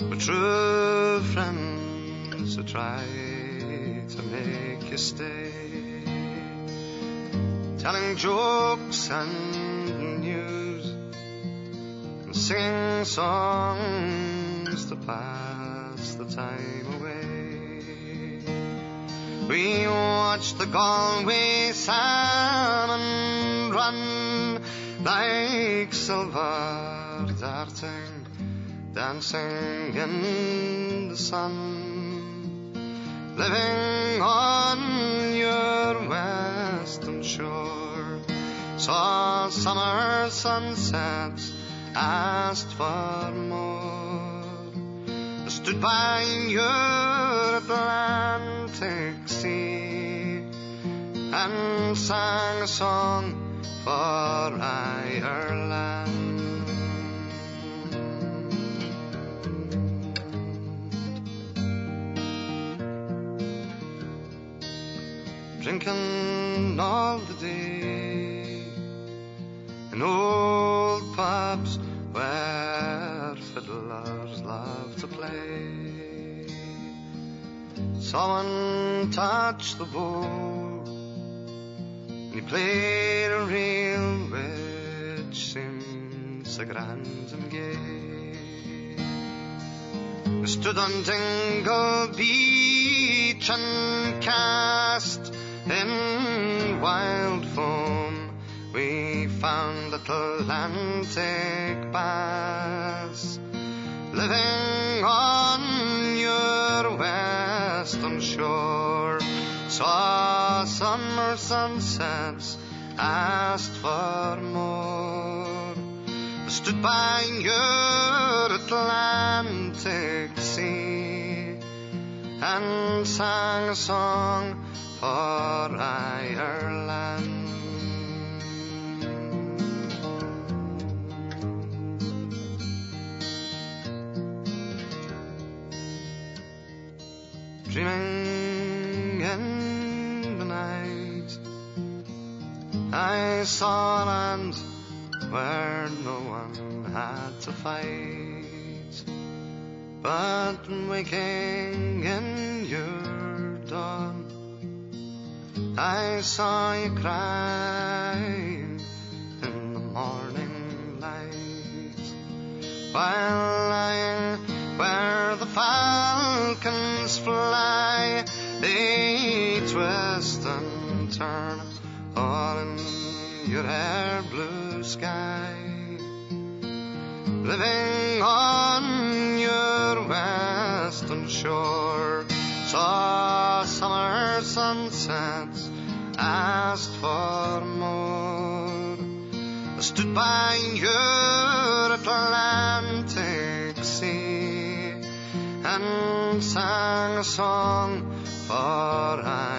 but true friends who try to make you stay, telling jokes and singing songs to pass the time away. We watch the Galway salmon run like silver darting, dancing in the sun, living on your western shore. Saw summer sunsets asked for more. Stood by your Atlantic sea and sang a song for Ireland. Drinking all the day in old pubs where fiddlers love to play. Someone touched the bow, and he played a reel which seemed so grand and gay. stood on Dingle Beach and cast in wild foam. We found Atlantic bass living on your western shore. Saw summer sunsets, asked for more. Stood by your Atlantic sea and sang a song for Ireland. Dreaming in the night, I saw land where no one had to fight. But waking in your dawn, I saw you crying in the morning light. While lying where the falcons fly, they twist and turn all in your hair blue sky. Living on your western shore, saw summer sunsets, asked for more. Stood by your Atlantic sea and sang a song for Ireland.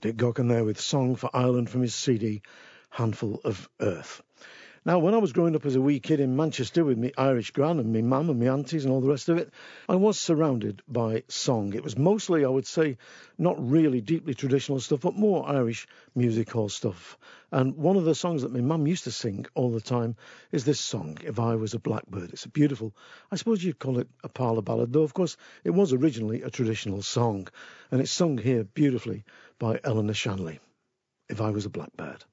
Dick Gaughan there with Song for Ireland from his CD, Handful of Earth. Now, when I was growing up as a wee kid in Manchester with me Irish gran and me mum and me aunties and all the rest of it, I was surrounded by song. It was mostly, I would say, not really deeply traditional stuff, but more Irish music hall stuff. And one of the songs that my mum used to sing all the time is this song, If I Was a Blackbird. It's a beautiful, I suppose you'd call it a parlour ballad, though of course it was originally a traditional song. And it's sung here beautifully by Eleanor Shanley. If I Was a Blackbird.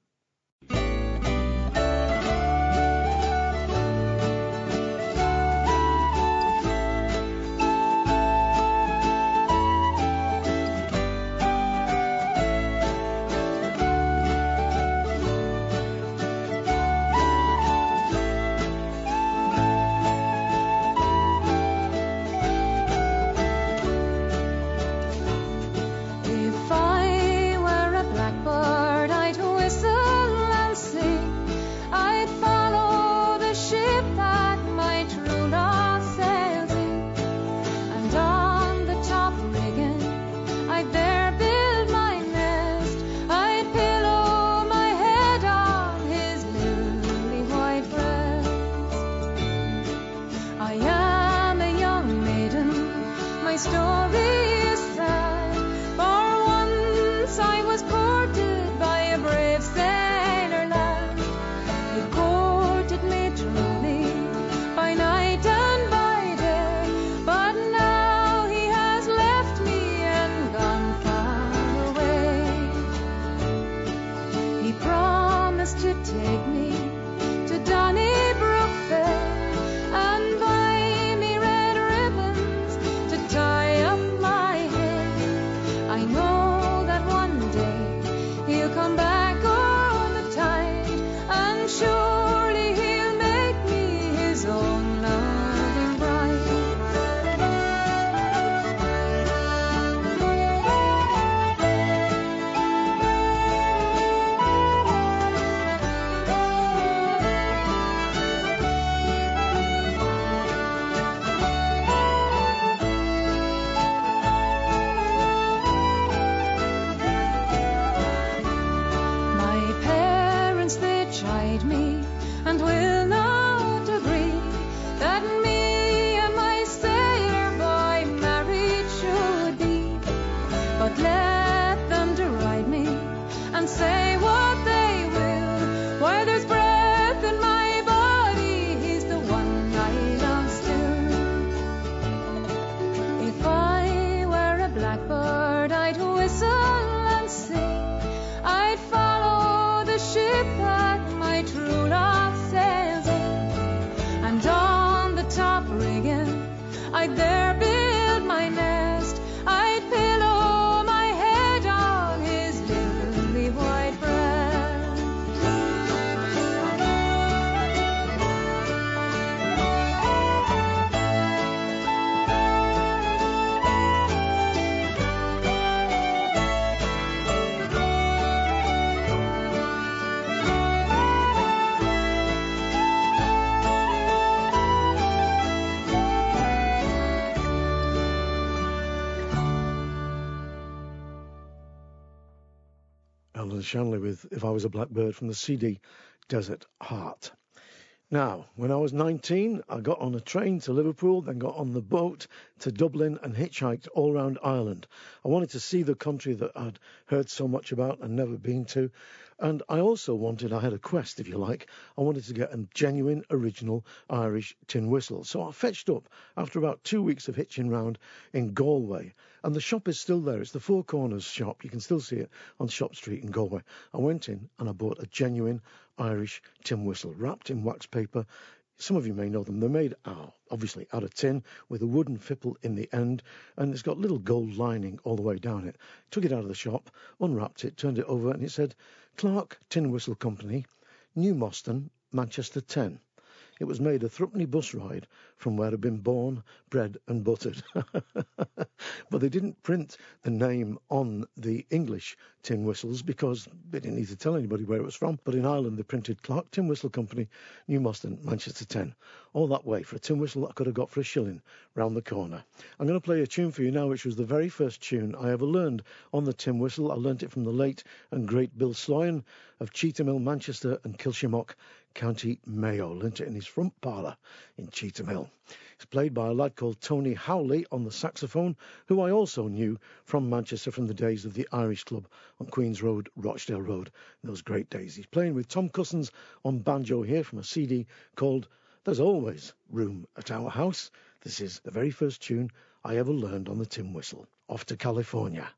Shanley with If I Was a Blackbird from the CD Desert Heart. Now, when I was 19, I got on a train to Liverpool, then got on the boat to Dublin and hitchhiked all around Ireland. I wanted to see the country that I'd heard so much about and never been to. And I also wanted, I had a quest, if you like, I wanted to get a genuine, original Irish tin whistle. So I fetched up after about two weeks of hitching round in Galway. And the shop is still there. It's the Four Corners shop. You can still see it on Shop Street in Galway. I went in and I bought a genuine Irish tin whistle wrapped in wax paper. Some of you may know them. They're made out, obviously out of tin with a wooden fipple in the end, and it's got little gold lining all the way down it. Took it out of the shop, unwrapped it, turned it over, and it said Clarke Tin Whistle Company, New Moston, Manchester 10. It was made a threepenny bus ride from where I'd been born, bred, and buttered. but they didn't print the name on the English tin whistles because they didn't need to tell anybody where it was from. But in Ireland, they printed Clarke Tin Whistle Company, New Moston, Manchester 10. All that way for a tin whistle I could have got for a shilling round the corner. I'm going to play a tune for you now, which was the very first tune I ever learned on the tin whistle. I learnt it from the late and great Bill Sloyan of Cheetham Hill, Manchester, and Kilshamock, County Mayo. It in his front parlour in Cheetham Hill. It's played by a lad called Tony Howley on the saxophone, who I also knew from Manchester from the days of the Irish Club on Queen's Road, Rochdale Road, those great days. He's playing with Tom Cussen on banjo here from a CD called There's Always Room at Our House. This is the very first tune I ever learned on the tin whistle. Off to California.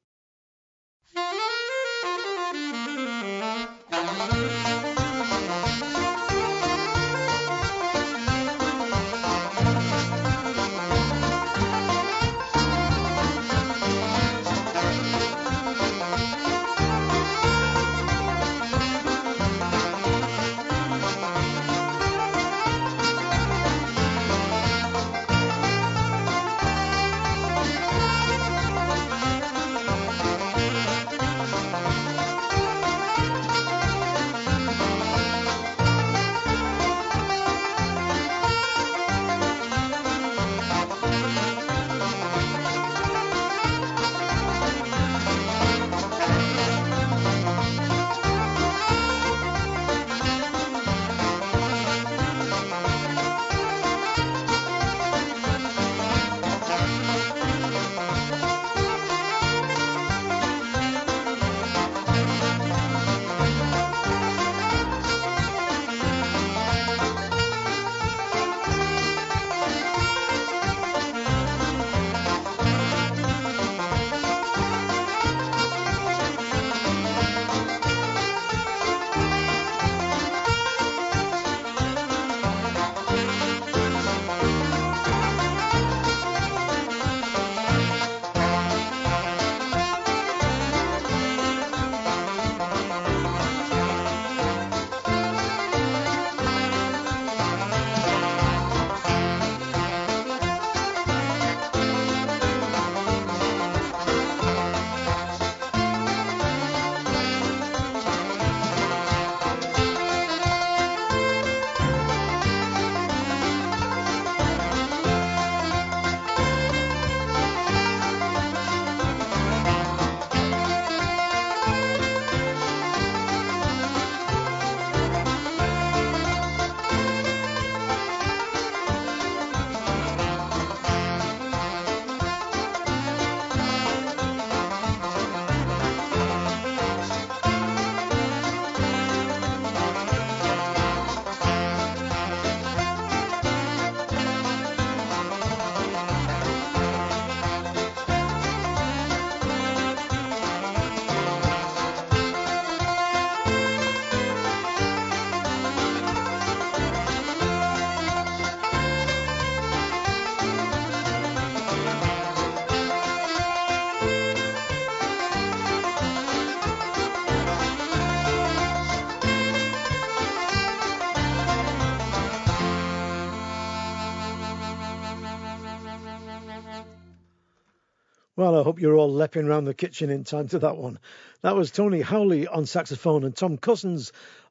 Well, I hope you're all leaping around the kitchen in time to that one. That was Tony Howley on saxophone and Tom Cussen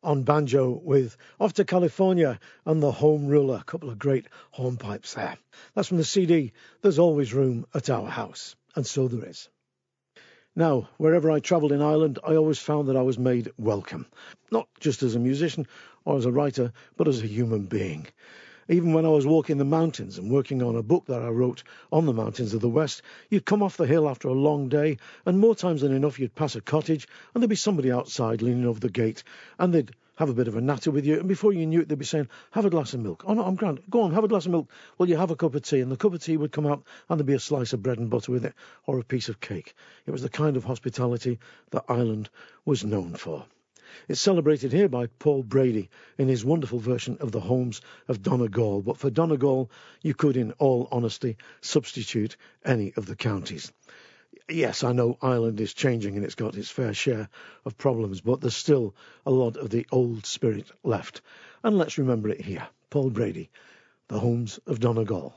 on banjo with Off to California and The Home Ruler. A couple of great hornpipes there. That's from the CD There's Always Room at Our House. And so there is. Now, wherever I travelled in Ireland, I always found that I was made welcome, not just as a musician or as a writer, but as a human being. Even when I was walking the mountains and working on a book that I wrote on the mountains of the West, you'd come off the hill after a long day, and more times than enough you'd pass a cottage, and there'd be somebody outside leaning over the gate, and they'd have a bit of a natter with you, and before you knew it, they'd be saying, Have a glass of milk. Oh, no, I'm grand. Go on, have a glass of milk. Well, you have a cup of tea, and the cup of tea would come out, and there'd be a slice of bread and butter with it, or a piece of cake. It was the kind of hospitality that Ireland was known for. It's celebrated here by Paul Brady in his wonderful version of the Homes of Donegal. But for Donegal, you could, in all honesty, substitute any of the counties yes, I know Ireland is changing and it's got its fair share of problems, but there's still a lot of the old spirit left. And let's remember it here. Paul Brady, The Homes of Donegal.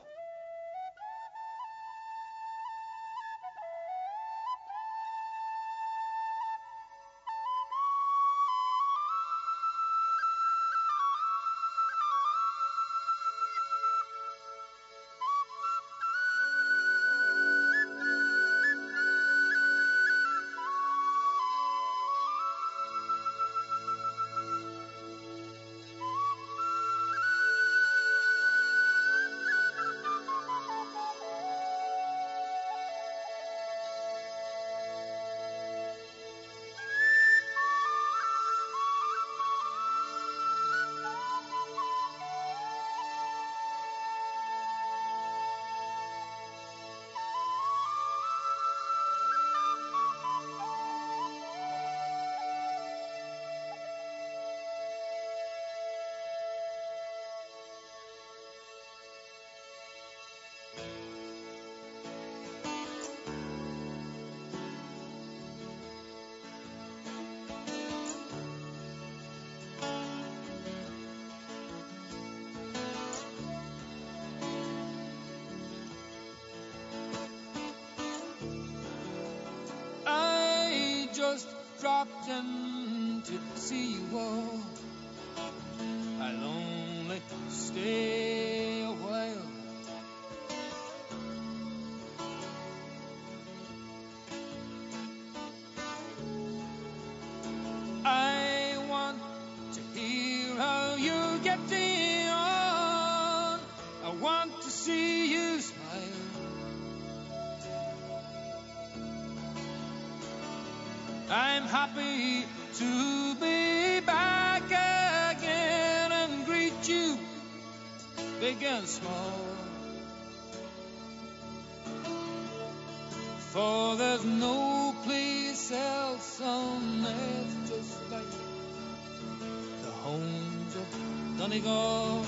Dropped in to see you all. Happy to be back again and greet you, big and small. For there's no place else on earth just like the homes of Donegal.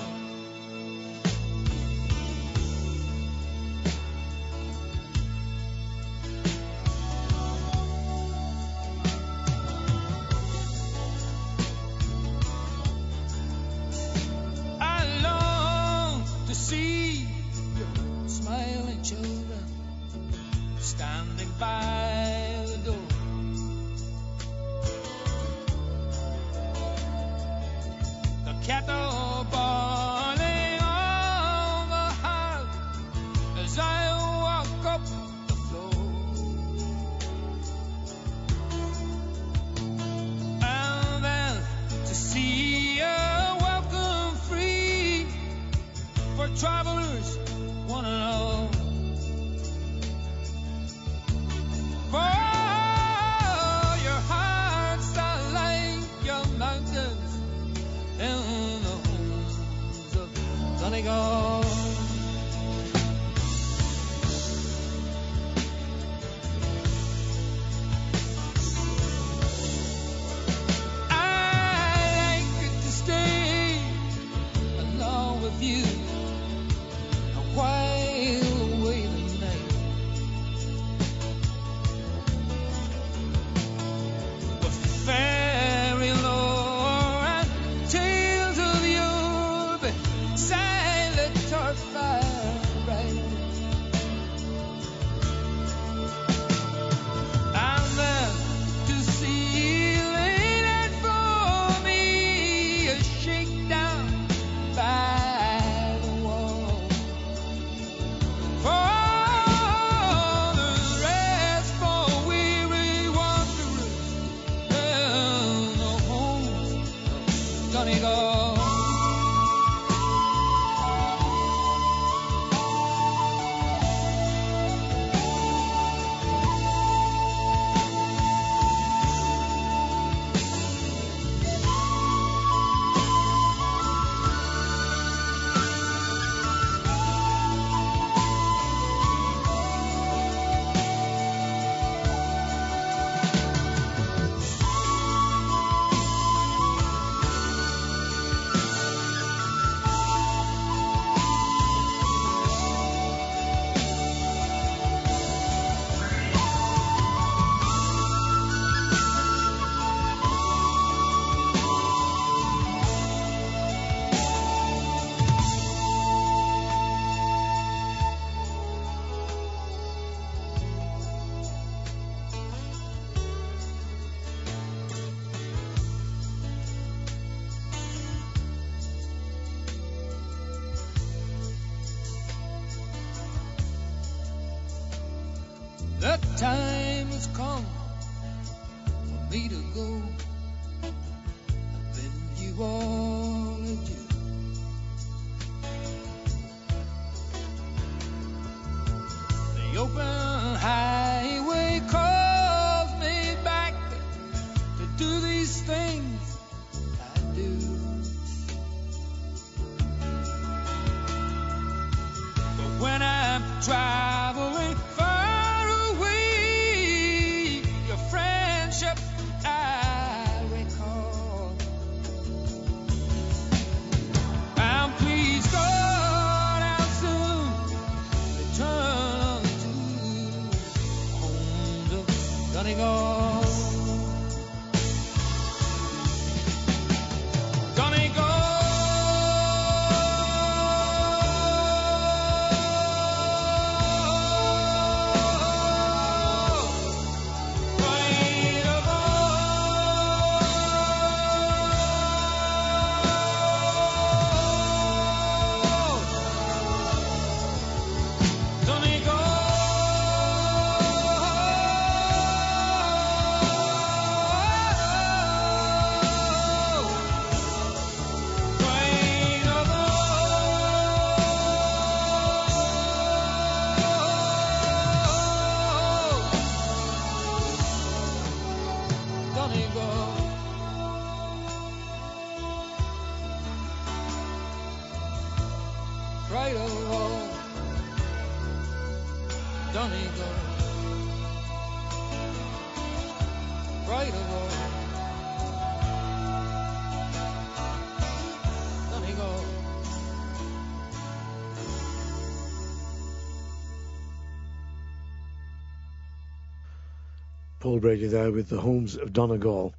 Paul Brady there with the Homes of Donegal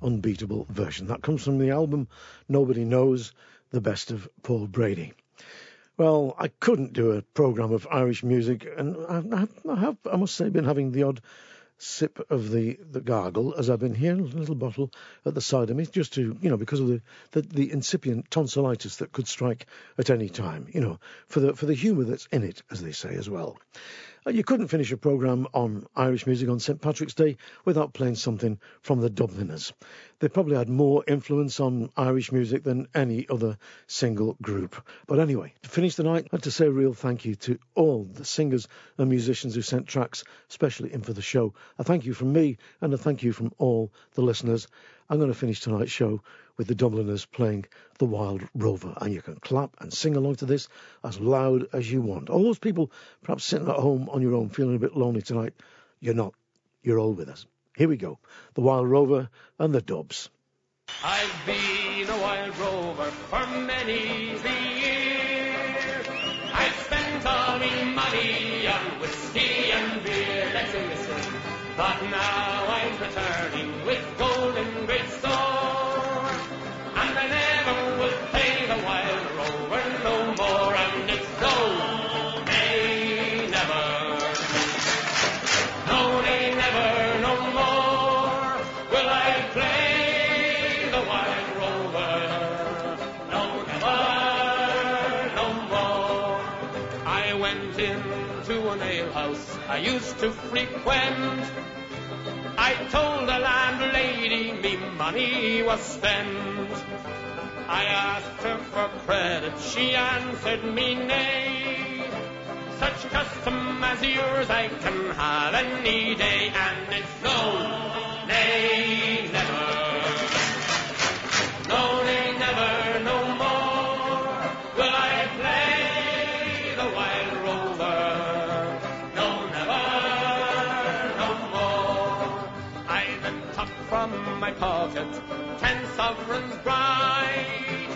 unbeatable version. That comes from the album Nobody Knows the Best of Paul Brady. Well, I couldn't do a program of Irish music, and I, I, I have, I must say, been having the odd sip of the, the gargle as I've been here, a little bottle at the side of me, just to, you know, because of the, the, the incipient tonsillitis that could strike at any time, you know, for the, for the humour that's in it, as they say as well. Uh, You couldn't finish a programme on Irish music on St Patrick's Day without playing something from the Dubliners. They probably had more influence on Irish music than any other single group. But anyway, to finish the night, I'd to say a real thank you to all the singers and musicians who sent tracks, especially in for the show. A thank you from me and a thank you from all the listeners. I'm going to finish tonight's show with the Dubliners playing The Wild Rover, and you can clap and sing along to this as loud as you want. All those people perhaps sitting at home on your own feeling a bit lonely tonight, you're not. You're all with us. Here we go. The Wild Rover and the Dubs. I've been a wild rover for many a year. I've spent all my money on whiskey and beer. Listen, listen. But now I'm returning I used to frequent. I told the landlady me money was spent. I asked her for credit, she answered me nay. Such custom as yours I can have any day, and it's no, nay, pocket ten sovereigns bright,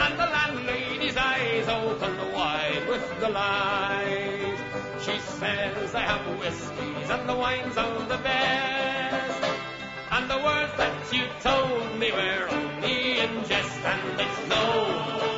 and the landlady's eyes opened wide with delight. She says I have whiskies and the wines of the best, and the words that you told me were only in jest, and it's no,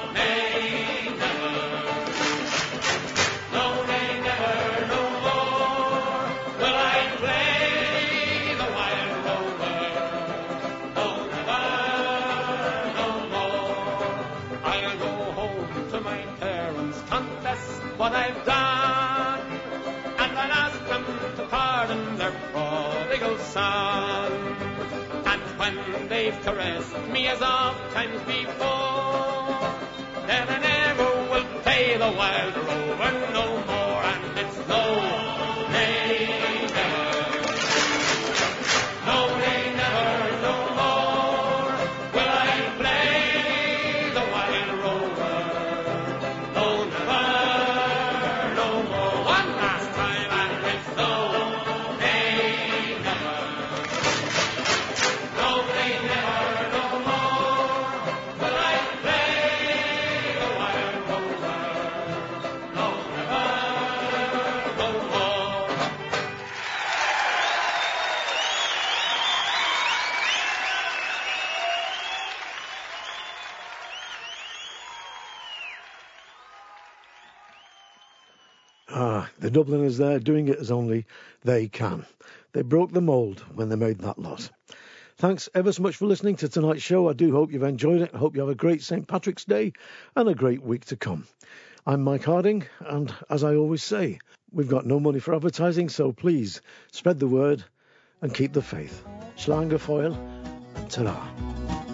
And when they've caressed me as oft times before, then I never will play the wild rover no more, and it's no, nay, the Dubliners there doing it as only they can. They broke the mould when they made that lot. Thanks ever so much for listening to tonight's show. I do hope you've enjoyed it. I hope you have a great St. Patrick's Day and a great week to come. I'm Mike Harding, and as I always say, we've got no money for advertising, so please spread the word and keep the faith. Slán go fóill and ta